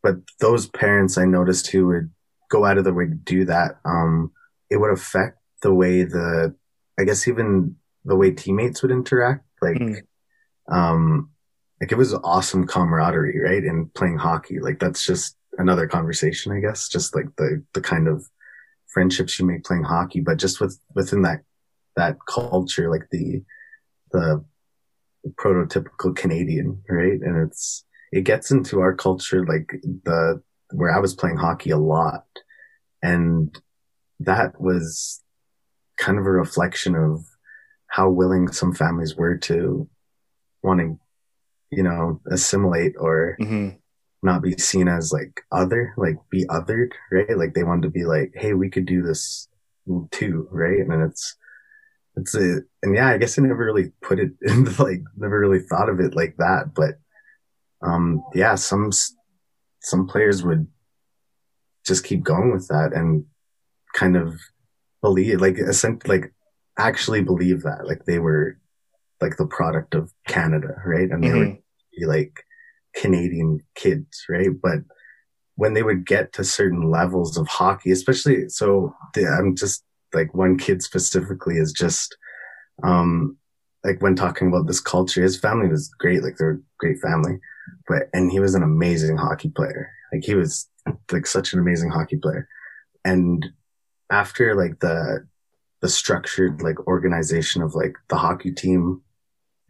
but those parents I noticed who would go out of their way to do that, um, it would affect the way the, I guess even the way teammates would interact. Like, mm. um, like it was awesome camaraderie, right? And playing hockey, like that's just another conversation, I guess. Just like the the kind of friendships you make playing hockey, but just with within that that culture, like the the prototypical Canadian, right? And it's it gets into our culture, like the where I was playing hockey a lot, and that was kind of a reflection of how willing some families were to want to, you know, assimilate or Mm-hmm. not be seen as like other, like be othered, right? Like they wanted to be like, hey, we could do this too, right? And it's it's a and yeah, I guess I never really put it into like never really thought of it like that, but um yeah, some some players would just keep going with that and kind of believe like like actually believe that like they were like the product of Canada, right? And they were Mhm. be like Canadian kids, right? But when they would get to certain levels of hockey, especially, so I'm just like one kid specifically is just, um, like when talking about this culture, his family was great, like they're a great family, but, and he was an amazing hockey player. Like he was like such an amazing hockey player. And after like the, the structured like organization of like the hockey team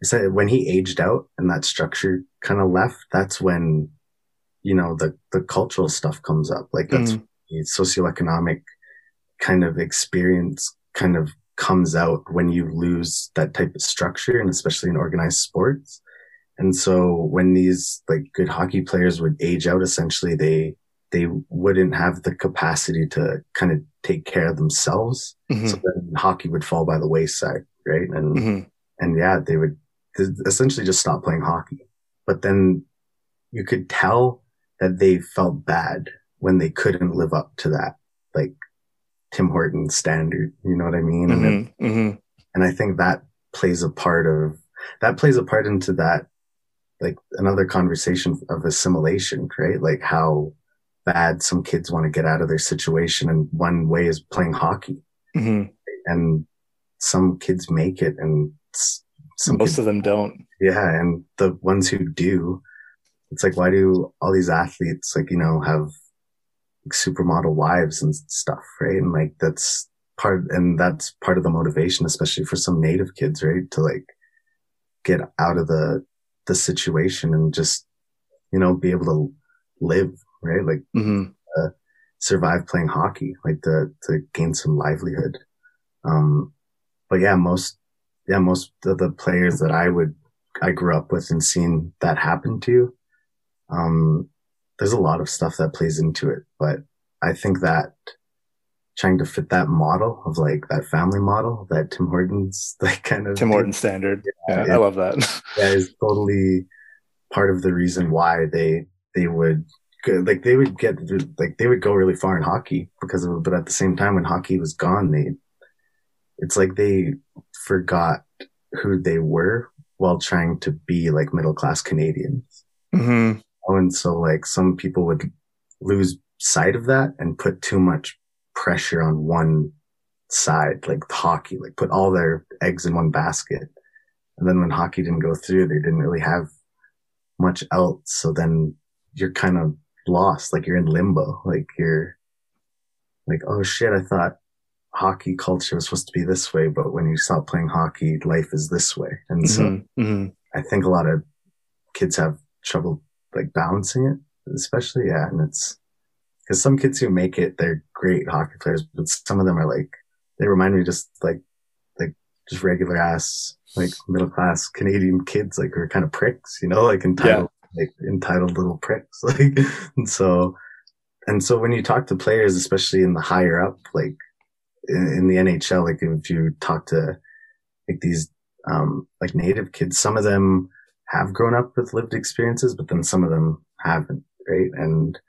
so when he aged out and that structure kind of left, that's when, you know, the, the cultural stuff comes up. Like that's the socioeconomic kind of experience kind of comes out when you lose that type of structure and especially in organized sports. And so when these like good hockey players would age out, essentially they, they wouldn't have the capacity to kind of take care of themselves. Mhm. So then hockey would fall by the wayside, right? And, Mhm. and yeah, they would essentially just stop playing hockey. But then you could tell that they felt bad when they couldn't live up to that, like Tim Horton standard. You know what I mean? And, it- Mhm. Mhm. and I think that plays a part of, that plays a part into that, like another conversation of assimilation, right? Like how bad some kids want to get out of their situation. And one way is playing hockey Mhm. and some kids make it and some Most kids of them don't. Yeah, and the ones who do, it's like, why do all these athletes, like, you know, have like, supermodel wives and stuff, right? And like, that's part, and that's part of the motivation, especially for some native kids, right? To like get out of the, the situation and just, you know, be able to live, right? Like Mhm. survive playing hockey, like to, to gain some livelihood. Um, but yeah, most, yeah, most of the players that I would, I grew up with and seen that happen to, um, there's a lot of stuff that plays into it, but I think that trying to fit that model of like that family model that Tim Hortons like kind of Tim Horton standard. Yeah, yeah. I love that. that is totally part of the reason why they they would like they would get like they would go really far in hockey because of it but at the same time when hockey was gone they it's like they forgot who they were while trying to be like middle class Canadians hmm Oh, and so like some people would lose sight of that and put too much pressure on one side, like hockey, like put all their eggs in one basket. And then when hockey didn't go through, they didn't really have much else. So then you're kind of lost, like you're in limbo, like you're like, oh shit, I thought hockey culture was supposed to be this way, but when you stop playing hockey, life is this way. And so Mhm. Mhm. I think a lot of kids have trouble like balancing it, especially yeah. And it's because some kids who make it, they're great hockey players, but some of them are like they remind me just like like just regular ass like middle class Canadian kids, like who are kind of pricks, you know, like entitled like entitled little pricks, like and so and so when you talk to players, especially in the higher up, like in, in the NHL, like if you talk to like these um like native kids, some of them have grown up with lived experiences, but then some of them haven't, right? And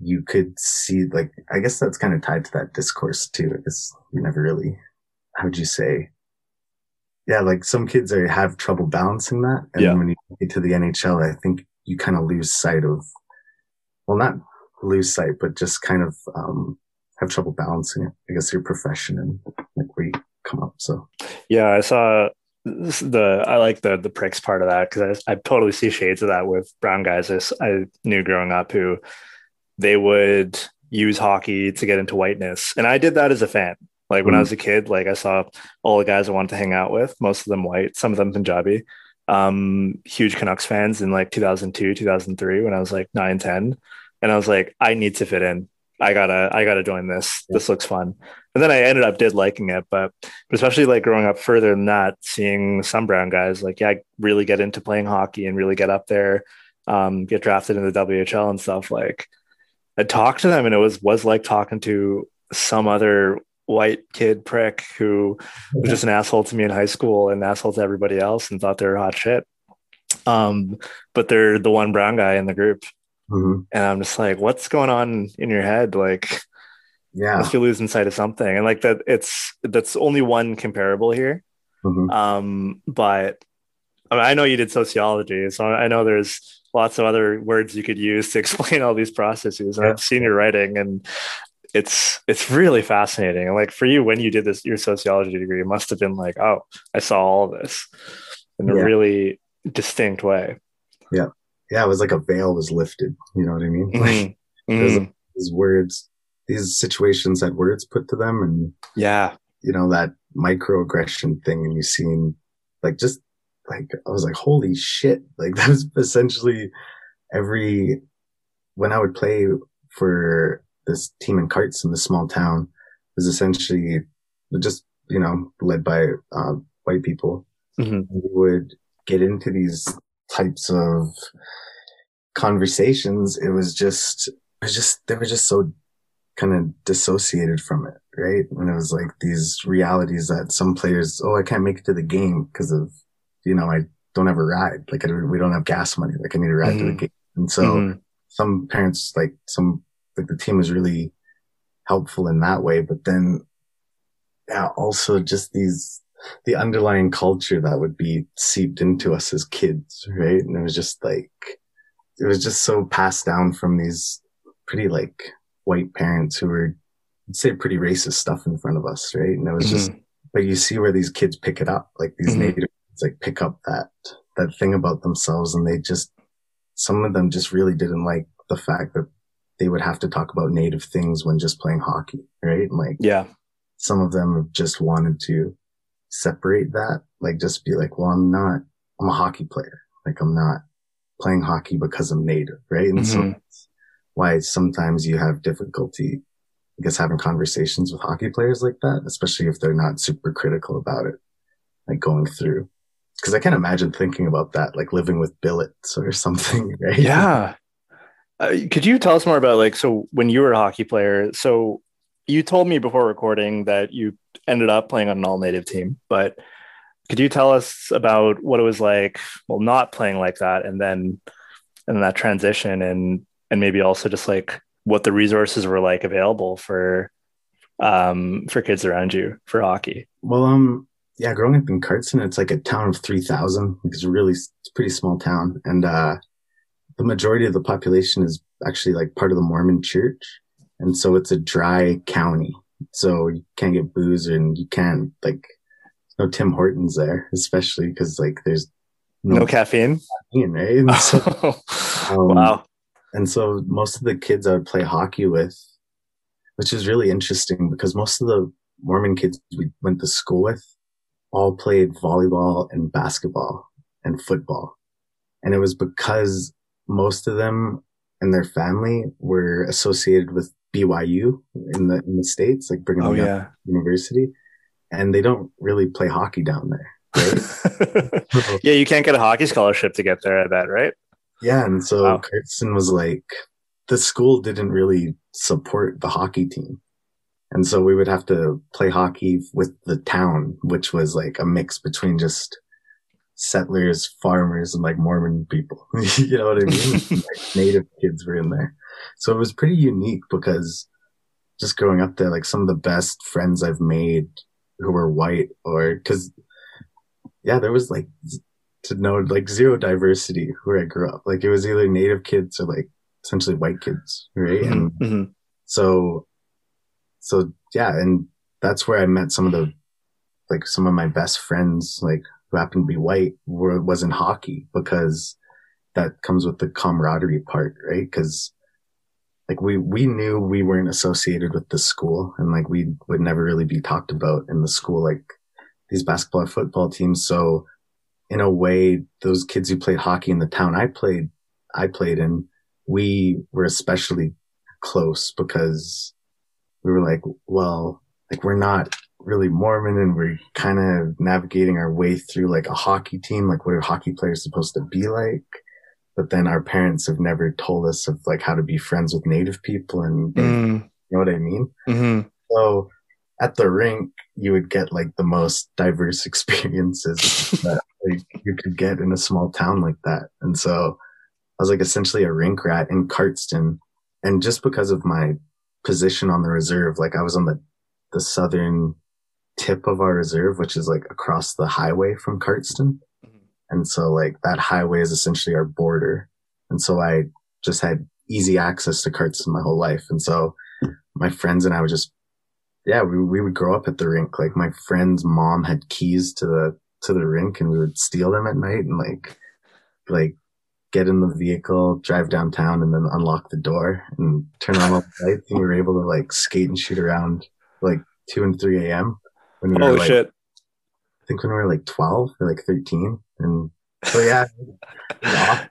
you could see, like, I guess that's kind of tied to that discourse too. I guess you never really, how would you say? Yeah, like some kids are have trouble balancing that, and Yeah. when you get to the NHL, I think you kind of lose sight of, well, not lose sight, but just kind of um have trouble balancing it. I guess your profession and like where you come up. So Yeah, I saw the I like the the pricks part of that because I, I totally see shades of that with brown guys I knew growing up who they would use hockey to get into whiteness, and I did that as a fan. Like when I Mhm. was a kid, like I saw all the guys I wanted to hang out with, most of them white, some of them Punjabi. Um, huge Canucks fans in like 2002, 2003 when I was like 9, 10. And I was like, I need to fit in. I gotta I gotta join this. This looks fun. And then I ended up did liking it, but, but especially like growing up further than that, seeing some brown guys like yeah, really get into playing hockey and really get up there, um, get drafted in the WHL and stuff. Like I talked to them and it was was like talking to some other white kid prick who was just an asshole to me in high school and asshole to everybody else and thought they were hot shit. Um, but they're the one brown guy in the group. Mhm. And I'm just like, what's going on in your head? Like, Yeah. be losing sight of something. And like that, it's that's only one comparable here. Mhm. Um, but I, mean, I know you did sociology, so I know there's lots of other words you could use to explain all these processes. And Yeah. I've seen your writing, and it's it's really fascinating. And like for you, when you did this your sociology degree, it must have been like, oh, I saw all this in a really distinct way. Yeah. Yeah, it was like a veil was lifted. You know what I mean? Like Mhm. there's Mhm. these words, these situations had words put to them and yeah, you know, that microaggression thing and you seen like just like I was like, holy shit. Like that was essentially every when I would play for this team in Cardston in this small town was essentially just, you know, led by uh, white people. Mhm. We would get into these types of conversations. It was just, it was just, they were just so kind of dissociated from it, right? And it was like these realities that some players, oh, I can't make it to the game because of, you know, I don't have a ride. Like I, we don't have gas money. Like I need a ride to the Mhm. game. And so Mhm. some parents, like some, like the team was really helpful in that way. But then, yeah, also just these, the underlying culture that would be seeped into us as kids, right? And it was just like, it was just so passed down from these pretty like white parents who were, I'd say pretty racist stuff in front of us, right? And it was just, Mhm. but you see where these kids pick it up, like these Mhm. native kids, like pick up that, that thing about themselves and they just, some of them just really didn't like the fact that they would have to talk about native things when just playing hockey, right? And like, yeah, some of them just wanted to separate that, like just be like, well, I'm not, I'm a hockey player. Like I'm not playing hockey because I'm native, right? And so Mhm. that's why sometimes you have difficulty, I guess, having conversations with hockey players like that, especially if they're not super critical about it, like going through. Cause I can't imagine thinking about that, like living with billets or something, right? yeah. Uh, could you tell us more about like so when you were a hockey player? So you told me before recording that you ended up playing on an all native team, but could you tell us about what it was like? Well, not playing like that, and then and that transition, and and maybe also just like what the resources were like available for um for kids around you for hockey. Well, um, yeah, growing up in Cardston, it's like a town of 3,000. It's really, it's pretty small town. And, uh, the majority of the population is actually like part of the Mormon church. And so it's a dry county. So you can't get booze and you can't like, no Tim Hortons there, especially because like there's No caffeine. caffeine, right? And so, um, wow. and so most of the kids I would play hockey with, which is really interesting because most of the Mormon kids we went to school with all played volleyball and basketball and football. And it was because most of them and their family were associated with BYU in the, in the States, like Brigham Oh Young yeah. University. And they don't really play hockey down there. Right? yeah, you can't get a hockey scholarship to get there, I bet, right? Yeah, and so Wow. Was like, the school didn't really support the hockey team. And so we would have to play hockey with the town, which was like a mix between just settlers, farmers, and like Mormon people. you know what I mean? like native kids were in there. So it was pretty unique because just growing up there, like some of the best friends I've made who were white or cause yeah, there was like to know like zero diversity where I grew up. Like it was either native kids or like essentially white kids, right? And Mhm. so, so yeah, and that's where I met some of the, like some of my best friends, like who happened to be white, were was in hockey because that comes with the camaraderie part, right? Because like we we knew we weren't associated with the school, and like we would never really be talked about in the school, like these basketball or football teams. So in a way, those kids who played hockey in the town I played, I played in, we were especially close because we were like, well, like we're not really Mormon and we're kind of navigating our way through like a hockey team. Like what are hockey players supposed to be like? But then our parents have never told us of like how to be friends with native people and Mm, you know what I mean? hmm So at the rink, you would get like the most diverse experiences that like, you could get in a small town like that. And so I was like essentially a rink rat in Cardston. And just because of my position on the reserve, like I was on the, the southern tip of our reserve, which is like across the highway from Cardston. And so like that highway is essentially our border. And so I just had easy access to Cardston my whole life. And so my friends and I would just yeah, we, we would grow up at the rink. Like my friend's mom had keys to the, to the rink and we would steal them at night and like, like get in the vehicle, drive downtown and then unlock the door and turn on all the lights. And we were able to like skate and shoot around like two and 3 a.m. when we Oh were like, shit! I think when we were like 12 or like 13. So yeah, awesome.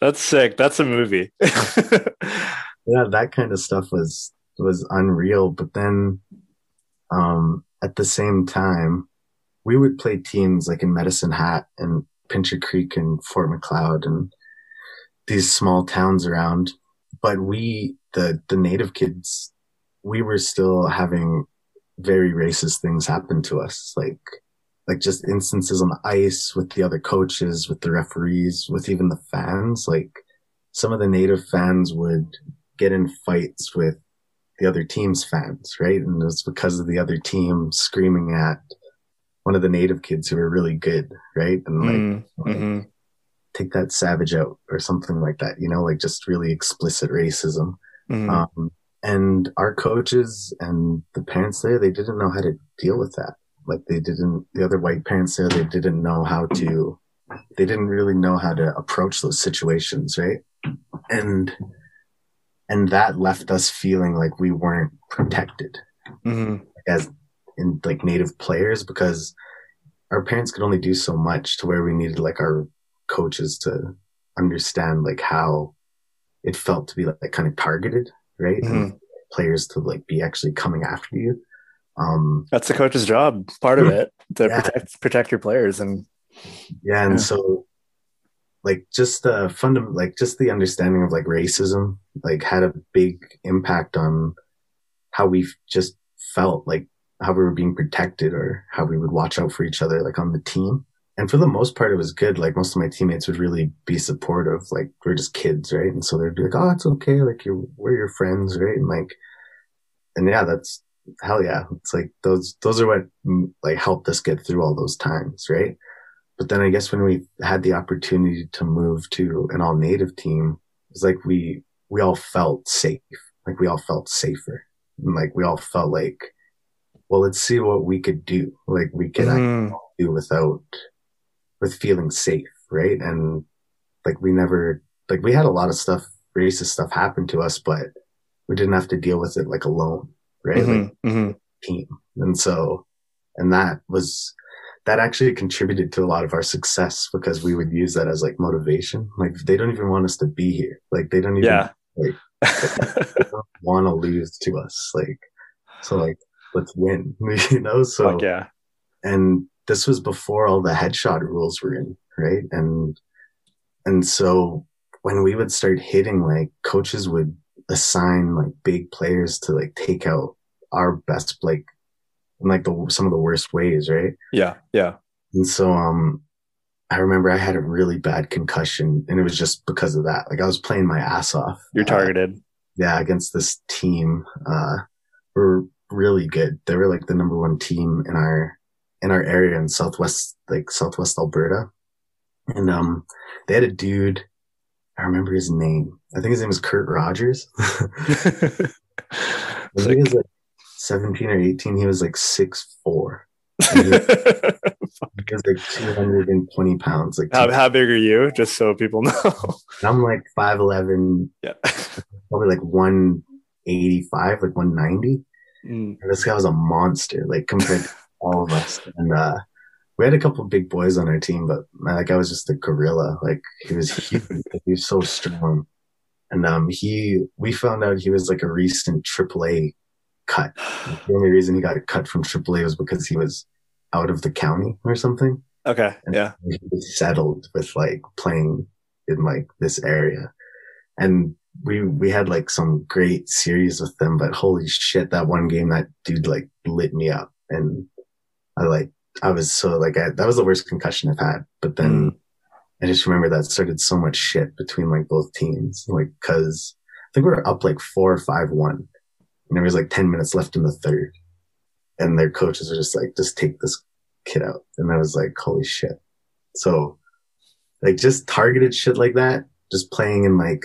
That's sick. That's a movie. yeah, that kind of stuff was was unreal. But then, um, at the same time, we would play teams like in Medicine Hat and Pincher Creek and Fort Macleod and these small towns around. But we, the the native kids, we were still having very racist things happen to us, like like just instances on the ice with the other coaches, with the referees, with even the fans. Like some of the native fans would get in fights with the other team's fans, right? And it was because of the other team screaming at one of the native kids who were really good, right? And like, Mm, like, mhm. take that savage out or something like that, you know, like just really explicit racism. Mhm. Um, and our coaches and the parents there, they didn't know how to deal with that. Like they didn't, the other white parents there, they didn't know how to, they didn't really know how to approach those situations, right? And, and that left us feeling like we weren't protected Mhm. as in like native players because our parents could only do so much to where we needed like our coaches to understand like how it felt to be like, kind of targeted, right? And Mhm. players to like be actually coming after you. Um, That's the coach's job. Part of it to Yeah. protect protect your players and yeah, and Yeah. so like just the fundam like just the understanding of like racism like had a big impact on how we just felt like how we were being protected or how we would watch out for each other like on the team and for the most part it was good like most of my teammates would really be supportive like we're just kids right and so they'd be like oh it's okay like you're we're your friends right and like and yeah that's hell yeah it's like those those are what mm, like helped us get through all those times right but then I guess when we had the opportunity to move to an all native team, it's like we, we all felt safe. Like we all felt safer. And like we all felt like, well, let's see what we could do. Like we could actually do without, with feeling safe. Right. And like we never, like we had a lot of stuff, racist stuff happen to us, but we didn't have to deal with it like alone. Right. Like Mhm. Mhm. team. And so, and that was, that actually contributed to a lot of our success because we would use that as like motivation. Like they don't even want us to be here. Like they don't even yeah. want to lose to us. Like, so like, let's win, you know? So, Fuck yeah. and this was before all the headshot rules were in, right? And, and so when we would start hitting, like coaches would assign like big players to like take out our best, like, in like the, some of the worst ways, right? Yeah. Yeah. And so, um, I remember I had a really bad concussion and it was just because of that. Like I was playing my ass off. You're Uh, targeted. yeah, against this team. Uh, were really good. They were like the number one team in our, in our area in Southwest, like Southwest Alberta. And, um, they had a dude. I remember his name. I think his name was Kurt Rogers. When he Sick. was like 17 or 18, he was like six four. He, he was like 220 pounds. Like how, how big are you? Just so people know. I'm like 5'11, yeah. probably like 185, like 190. Mm. This guy was a monster, like compared to all of us. And uh, we had a couple of big boys on our team, but that guy was just a gorilla. Like he was huge. he was so strong. And um, he, we found out he was like a recent AAA cut. the only reason he got a cut from AAA was because he was out of the county or something. Okay. And Yeah. he settled with like playing in like this area. And we we had like some great series with them, but holy shit, that one game that dude like lit me up. And I like I was so like I, that was the worst concussion I've had. But then mm. I just remember that started so much shit between like both teams. Like cause I think we were up like four or five one. And there was like ten minutes left in the third. And their coaches were just like, just take this kid out. And I was like, holy shit. So like just targeted shit like that, just playing in like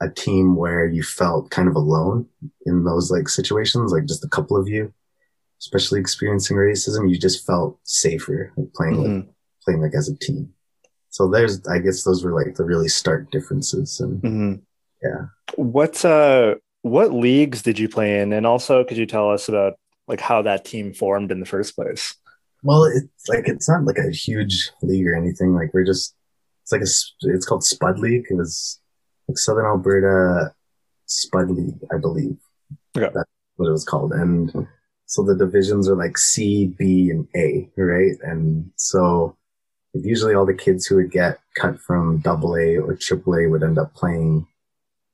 a team where you felt kind of alone in those like situations, like just a couple of you, especially experiencing racism, you just felt safer like playing like Mhm. playing like as a team. So there's I guess those were like the really stark differences and Mhm. Yeah. What uh what leagues did you play in? And also could you tell us about like how that team formed in the first place? Well, it's like it's not like a huge league or anything. Like we're just it's like a it's called Spud League. It was like Southern Alberta Spud League, I believe. Okay. That's what it was called. And so the divisions are like C, B, and A, right? And so usually all the kids who would get cut from double A or triple A would end up playing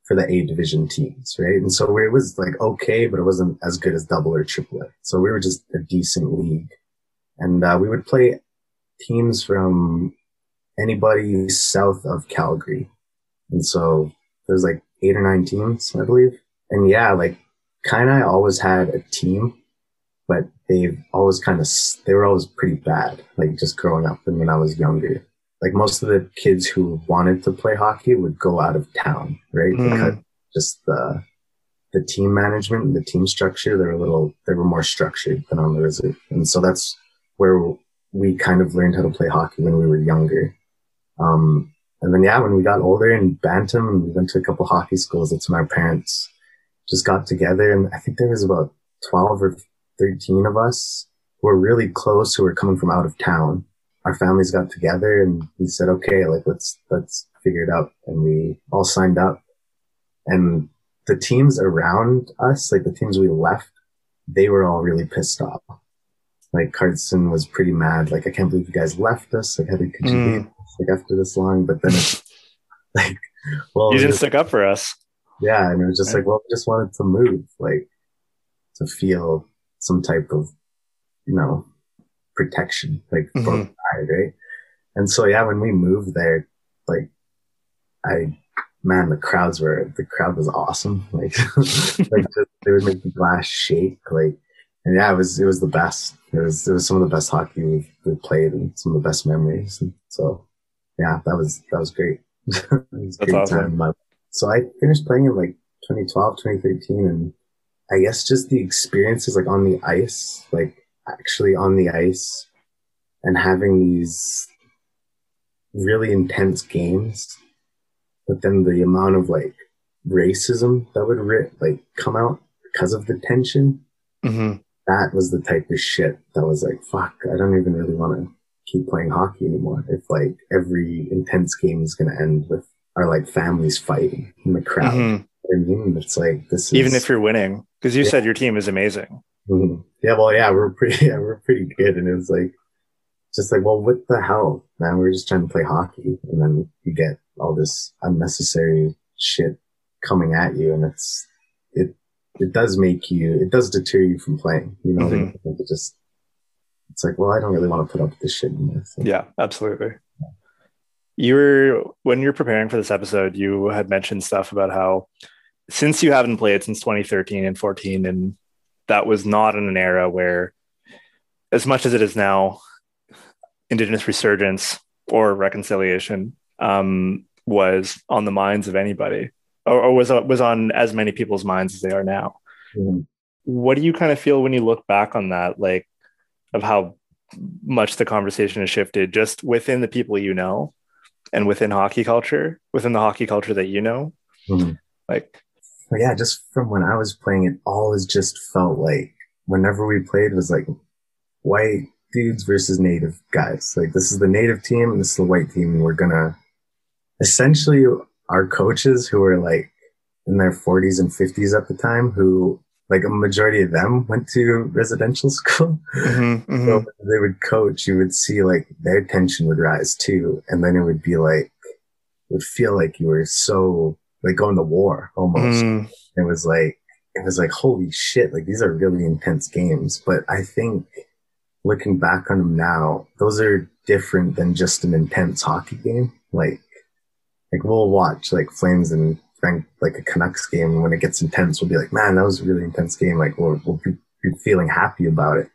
for the A division teams, right? And so it was like okay, but it wasn't as good as double or triple A. So we were just a decent league and uh, we would play teams from anybody south of Calgary. And so there's like eight or nine teams, I believe. And yeah, like Kainai always had a team, but they've always kind of, they were always pretty bad, like just growing up and when I was younger. Like most of the kids who wanted to play hockey would go out of town, right? Mhm. Because just the, the team management and the team structure, they were a little, they were more structured than on the reserve. And so that's where we kind of learned how to play hockey when we were younger. Um, and then yeah, when we got older in Bantam, we went to a couple hockey schools. That's when our parents just got together, and I think there was about twelve or thirteen of us who were really close, who were coming from out of town. Our families got together, and we said, "Okay, like let's let's figure it out," and we all signed up. And the teams around us, like the teams we left, they were all really pissed off like Cardston was pretty mad. Like, I can't believe you guys left us. Like, how did could you Mm. leave us, like after this long? But then it's like, well, You didn't just- stick up for us. yeah, and it was just Right. like, well, we just wanted to move, like, to feel some type of, you know, protection, like Mhm. both sides, right? And so, yeah, when we moved there, like, I, man, the crowds were, the crowd was awesome. Like, like they would make the glass shake, like, and yeah, it was, it was the best. It was, it was some of the best hockey we've, we've played and some of the best memories. And so, yeah, that was, that was great. it was That's great awesome. time so I finished playing in like 2012, 2013, and I guess just the experiences like on the ice, like actually on the ice and having these really intense games, but then the amount of like racism that would ri- like come out because of the tension, hmm that was the type of shit that was like, fuck, I don't even really want to keep playing hockey anymore. If like every intense game is going to end with our like families fighting in the crowd. hmm I mean, it's like this is Even if you're winning, because you Yeah. said your team is amazing. Mhm. yeah, well, yeah, we're pretty, yeah, we're pretty good, and it was like just like, well, what the hell, man? We're just trying to play hockey, and then you get all this unnecessary shit coming at you, and it's it it does make you, it does deter you from playing. You know, mean? it just it's like, well, I don't really want to put up with this shit. So, Yeah, absolutely. You were when you're preparing for this episode, you had mentioned stuff about how since you haven't played since 2013 and 14, and that was not in an era where, as much as it is now, Indigenous resurgence or reconciliation um, was on the minds of anybody, or, or was was on as many people's minds as they are now. Mhm. What do you kind of feel when you look back on that, like of how much the conversation has shifted just within the people you know and within hockey culture, within the hockey culture that you know? Mhm. Like, But yeah, just from when I was playing, it always just felt like whenever we played it was like white dudes versus native guys. Like this is the native team, and this is the white team, and we're gonna essentially our coaches who were like in their 40s and 50s at the time who like a majority of them went to residential school. Mm-hmm, mm-hmm. So they would coach, you would see like their tension would rise too. And then it would be like, it would feel like you were so like going to war almost. Mm. It was like, it was like, holy shit, like these are really intense games. But I think looking back on them now, those are different than just an intense hockey game. Like, like we'll watch like Flames and Frank, like a Canucks game, when it gets intense, we'll be like, man, that was a really intense game. Like we'll, we'll be, be feeling happy about it.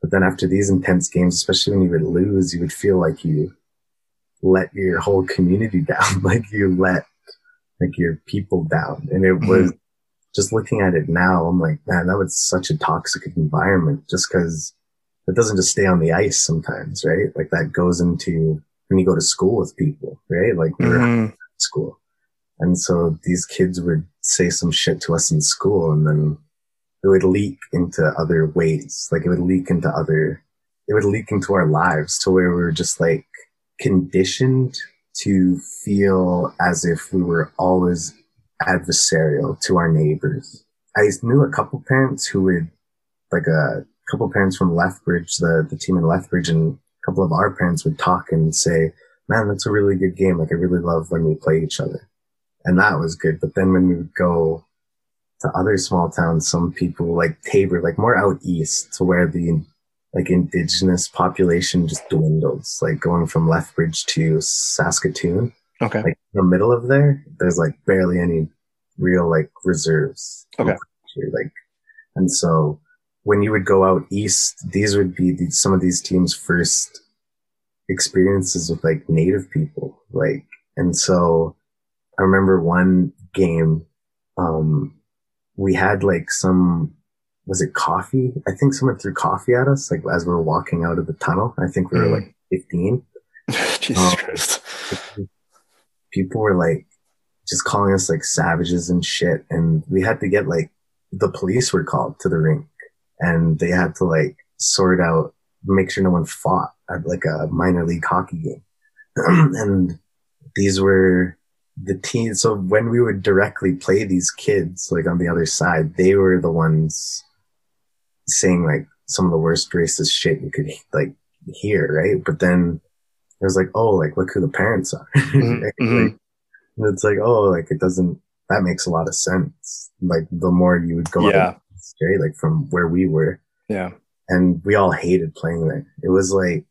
But then after these intense games, especially when you would lose, you would feel like you let your whole community down. like you let like your people down. And it mm-hmm. was just looking at it now, I'm like, man, that was such a toxic environment just because it doesn't just stay on the ice sometimes, right? Like that goes into when you go to school with people, right? Like we're mm-hmm. school. And so these kids would say some shit to us in school and then it would leak into other ways. Like it would leak into other, it would leak into our lives to where we were just like conditioned to feel as if we were always adversarial to our neighbors. I knew a couple parents who would, like a couple parents from Lethbridge, the, the team in Lethbridge and a couple of our parents would talk and say, man, that's a really good game. Like I really love when we play each other and that was good. But then when we would go to other small towns, some people like Taber, like more out east to where the like indigenous population just dwindles, like going from Lethbridge to Saskatoon. Okay. Like in the middle of there, there's like barely any real like reserves. Okay. Like, and so when you would go out east, these would be the, some of these teams' first experiences with like native people. Like, and so I remember one game, um, we had like some, was it coffee? I think someone threw coffee at us, like as we were walking out of the tunnel. I think we were mm. like 15. Jesus um, Christ. People were like just calling us like savages and shit. And we had to get like, the police were called to the rink and they had to like sort out, make sure no one fought at like a minor league hockey game. and these were the team. So when we would directly play these kids, like on the other side, they were the ones saying like some of the worst racist shit you could like hear, right? But then it was like, oh, like look who the parents are. Mm-hmm. like, mm-hmm. it's like, oh, like it doesn't. That makes a lot of sense. Like the more you would go yeah. straight, like from where we were. Yeah. And we all hated playing there. It was like,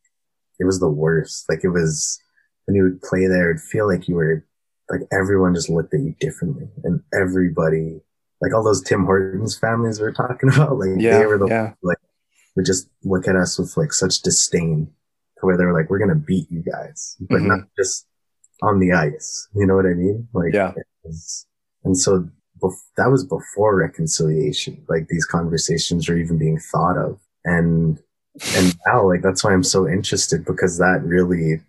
it was the worst. Like it was when you would play there, it'd feel like you were like everyone just looked at you differently and everybody, like all those Tim Hortons families we are talking about, like yeah, they were the, yeah. like, would just look at us with like such disdain to where they were like, we're going to beat you guys, but mm-hmm. not just on the ice. You know what I mean? Like, yeah. Was, and so bef- that was before reconciliation. Like these conversations were even being thought of. And, and now like that's why I'm so interested because that really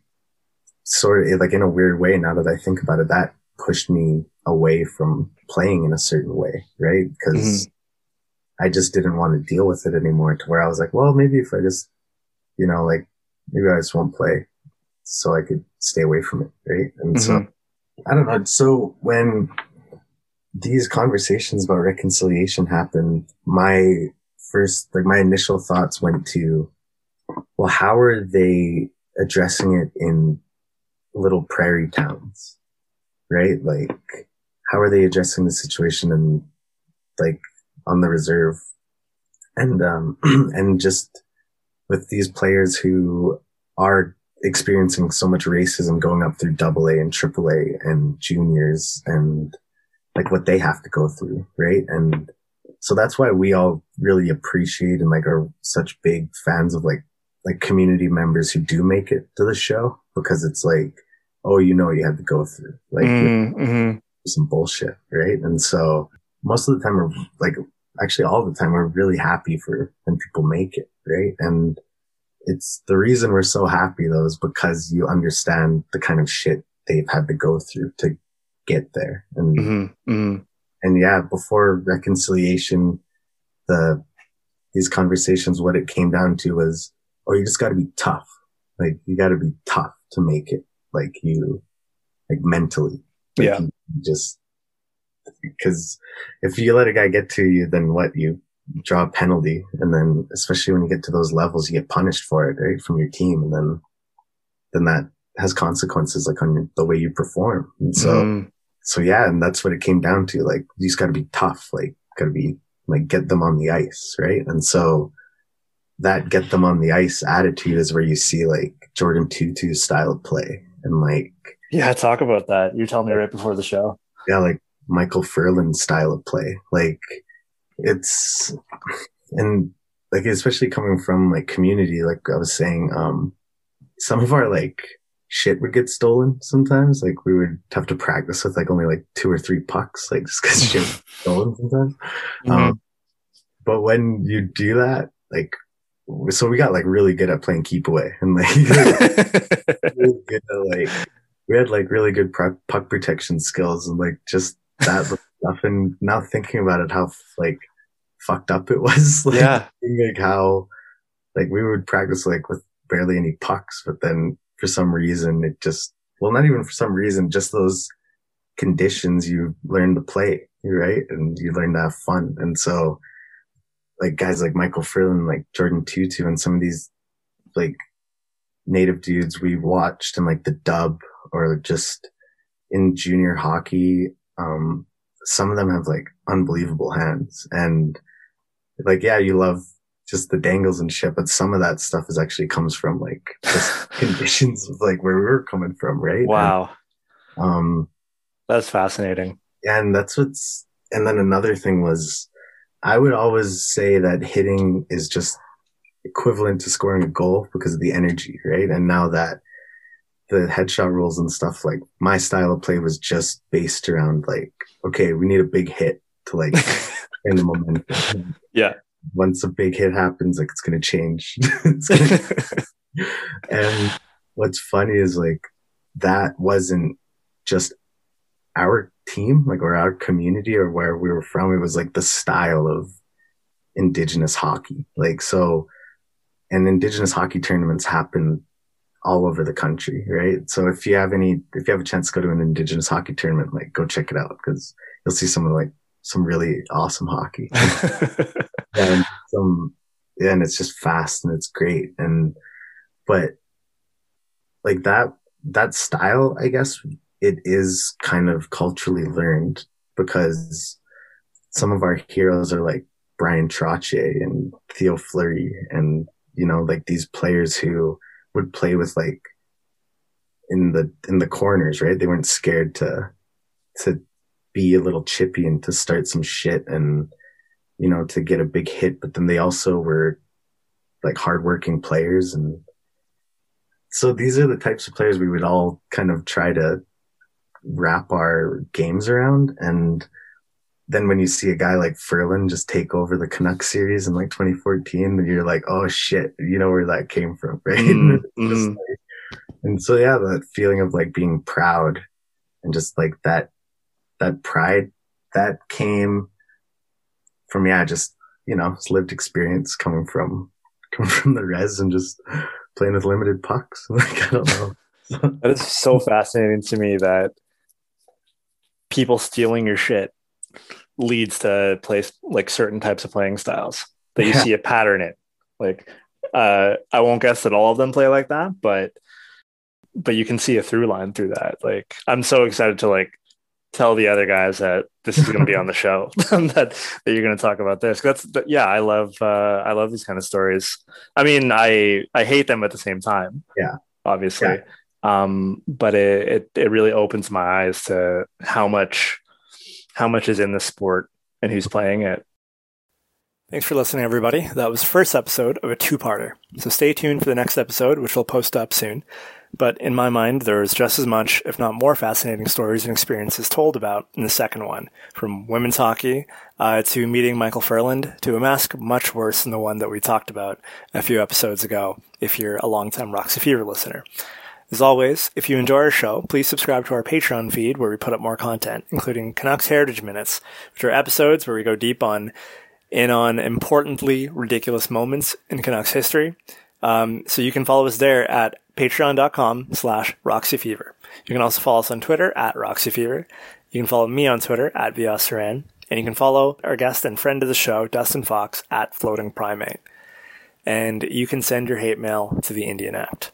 sort of like in a weird way, now that I think about it, that pushed me away from playing in a certain way, right? Because mm-hmm. I just didn't want to deal with it anymore to where I was like, well, maybe if I just, you know, like maybe I just won't play so I could stay away from it, right? And mm-hmm. so I don't know. So when these conversations about reconciliation happened, my first, like my initial thoughts went to, well, how are they addressing it in little prairie towns, right? Like, how are they addressing the situation and like on the reserve? And, um, and just with these players who are experiencing so much racism going up through double A and triple A and juniors and like what they have to go through, right? And so that's why we all really appreciate and like are such big fans of like like community members who do make it to the show because it's like oh, you know, you had to go through like mm-hmm. Some bullshit, right? And so most of the time, we're like, actually, all the time, we're really happy for when people make it, right? And it's the reason we're so happy though is because you understand the kind of shit they've had to go through to get there. And, mm-hmm. Mm-hmm. and yeah, before reconciliation, the, these conversations, what it came down to was, oh, you just got to be tough. Like you got to be tough to make it like you, like mentally. Yeah. Just, because if you let a guy get to you, then what you draw a penalty, and then especially when you get to those levels, you get punished for it, right, from your team, and then then that has consequences like on the way you perform. And so, mm. so yeah, and that's what it came down to. Like you just got to be tough, like got to be like get them on the ice, right? And so that get them on the ice attitude is where you see like Jordin Tootoo's style of play and like yeah, talk about that. You told me right before the show. Yeah, like Michael Ferland's style of play. Like it's and like especially coming from like community, like I was saying, um some of our like shit would get stolen sometimes. Like we would have to practice with like only like two or three pucks, like just cause shit was stolen sometimes. Mm-hmm. Um but when you do that, like so we got like really good at playing keep away and like really good at like we had like really good puck protection skills and like just that stuff. And now thinking about it, how like fucked up it was. Like, yeah. Like how like we would practice like with barely any pucks, but then for some reason it just well, not even for some reason, just those conditions you learn to play, right? And you learn to have fun. And so like guys like Michael Ferland, like Jordan Tootoo and some of these like native dudes we watched and like the dub or just in junior hockey. Um, some of them have like unbelievable hands and like, yeah, you love just the dangles and shit, but some of that stuff is actually comes from like just conditions of like where we were coming from, right? Wow. And, um, that's fascinating. And that's what's, and then another thing was, I would always say that hitting is just equivalent to scoring a goal because of the energy, right? And now that the headshot rules and stuff, like my style of play was just based around like, okay, we need a big hit to like in the momentum. Yeah. Once a big hit happens, like it's gonna change. it's gonna... and what's funny is like that wasn't just our team, like or our community or where we were from. It was like the style of indigenous hockey. Like so and indigenous hockey tournaments happen all over the country, right? So if you have any, if you have a chance to go to an indigenous hockey tournament, like go check it out because you'll see some of like some really awesome hockey and some, and it's just fast and it's great. And, but like that, that style, I guess it is kind of culturally learned because some of our heroes are like Bryan Trottier and Theo Fleury and, you know, like these players who, would play with like in the in the corners, right? They weren't scared to to be a little chippy and to start some shit and you know to get a big hit, but then they also were like hardworking players. And so these are the types of players we would all kind of try to wrap our games around. And then when you see a guy like Ferland just take over the Canucks series in like 2014, you're like, oh shit, you know where that came from, right? Mm, mm. Like, and so yeah, that feeling of like being proud and just like that, that pride that came from, yeah, just, you know, lived experience coming from, coming from the res and just playing with limited pucks. like, I don't know. that is so fascinating to me that people stealing your shit leads to place like certain types of playing styles that you yeah. see a pattern in. Like uh, I won't guess that all of them play like that, but but you can see a through line through that. Like I'm so excited to like tell the other guys that this is going to be on the show that that you're going to talk about this. That's yeah, I love uh, I love these kind of stories. I mean, I I hate them at the same time. Yeah, obviously. Yeah. Um, but it, it it really opens my eyes to how much how much is in the sport and who's playing it. Thanks for listening, everybody. That was the first episode of a two-parter. So stay tuned for the next episode, which we'll post up soon. But in my mind, there's just as much, if not more fascinating stories and experiences told about in the second one, from women's hockey uh, to meeting Michael Ferland to a mask much worse than the one that we talked about a few episodes ago, if you're a longtime Roxy Fever listener. As always, if you enjoy our show, please subscribe to our Patreon feed where we put up more content, including Canucks Heritage Minutes, which are episodes where we go deep on in on importantly ridiculous moments in Canucks history. Um, so you can follow us there at patreon.com slash roxyfever. You can also follow us on Twitter at roxyfever. You can follow me on Twitter at Viasaran, and you can follow our guest and friend of the show, Dustin Fox, at Floating Primate. And you can send your hate mail to the Indian Act.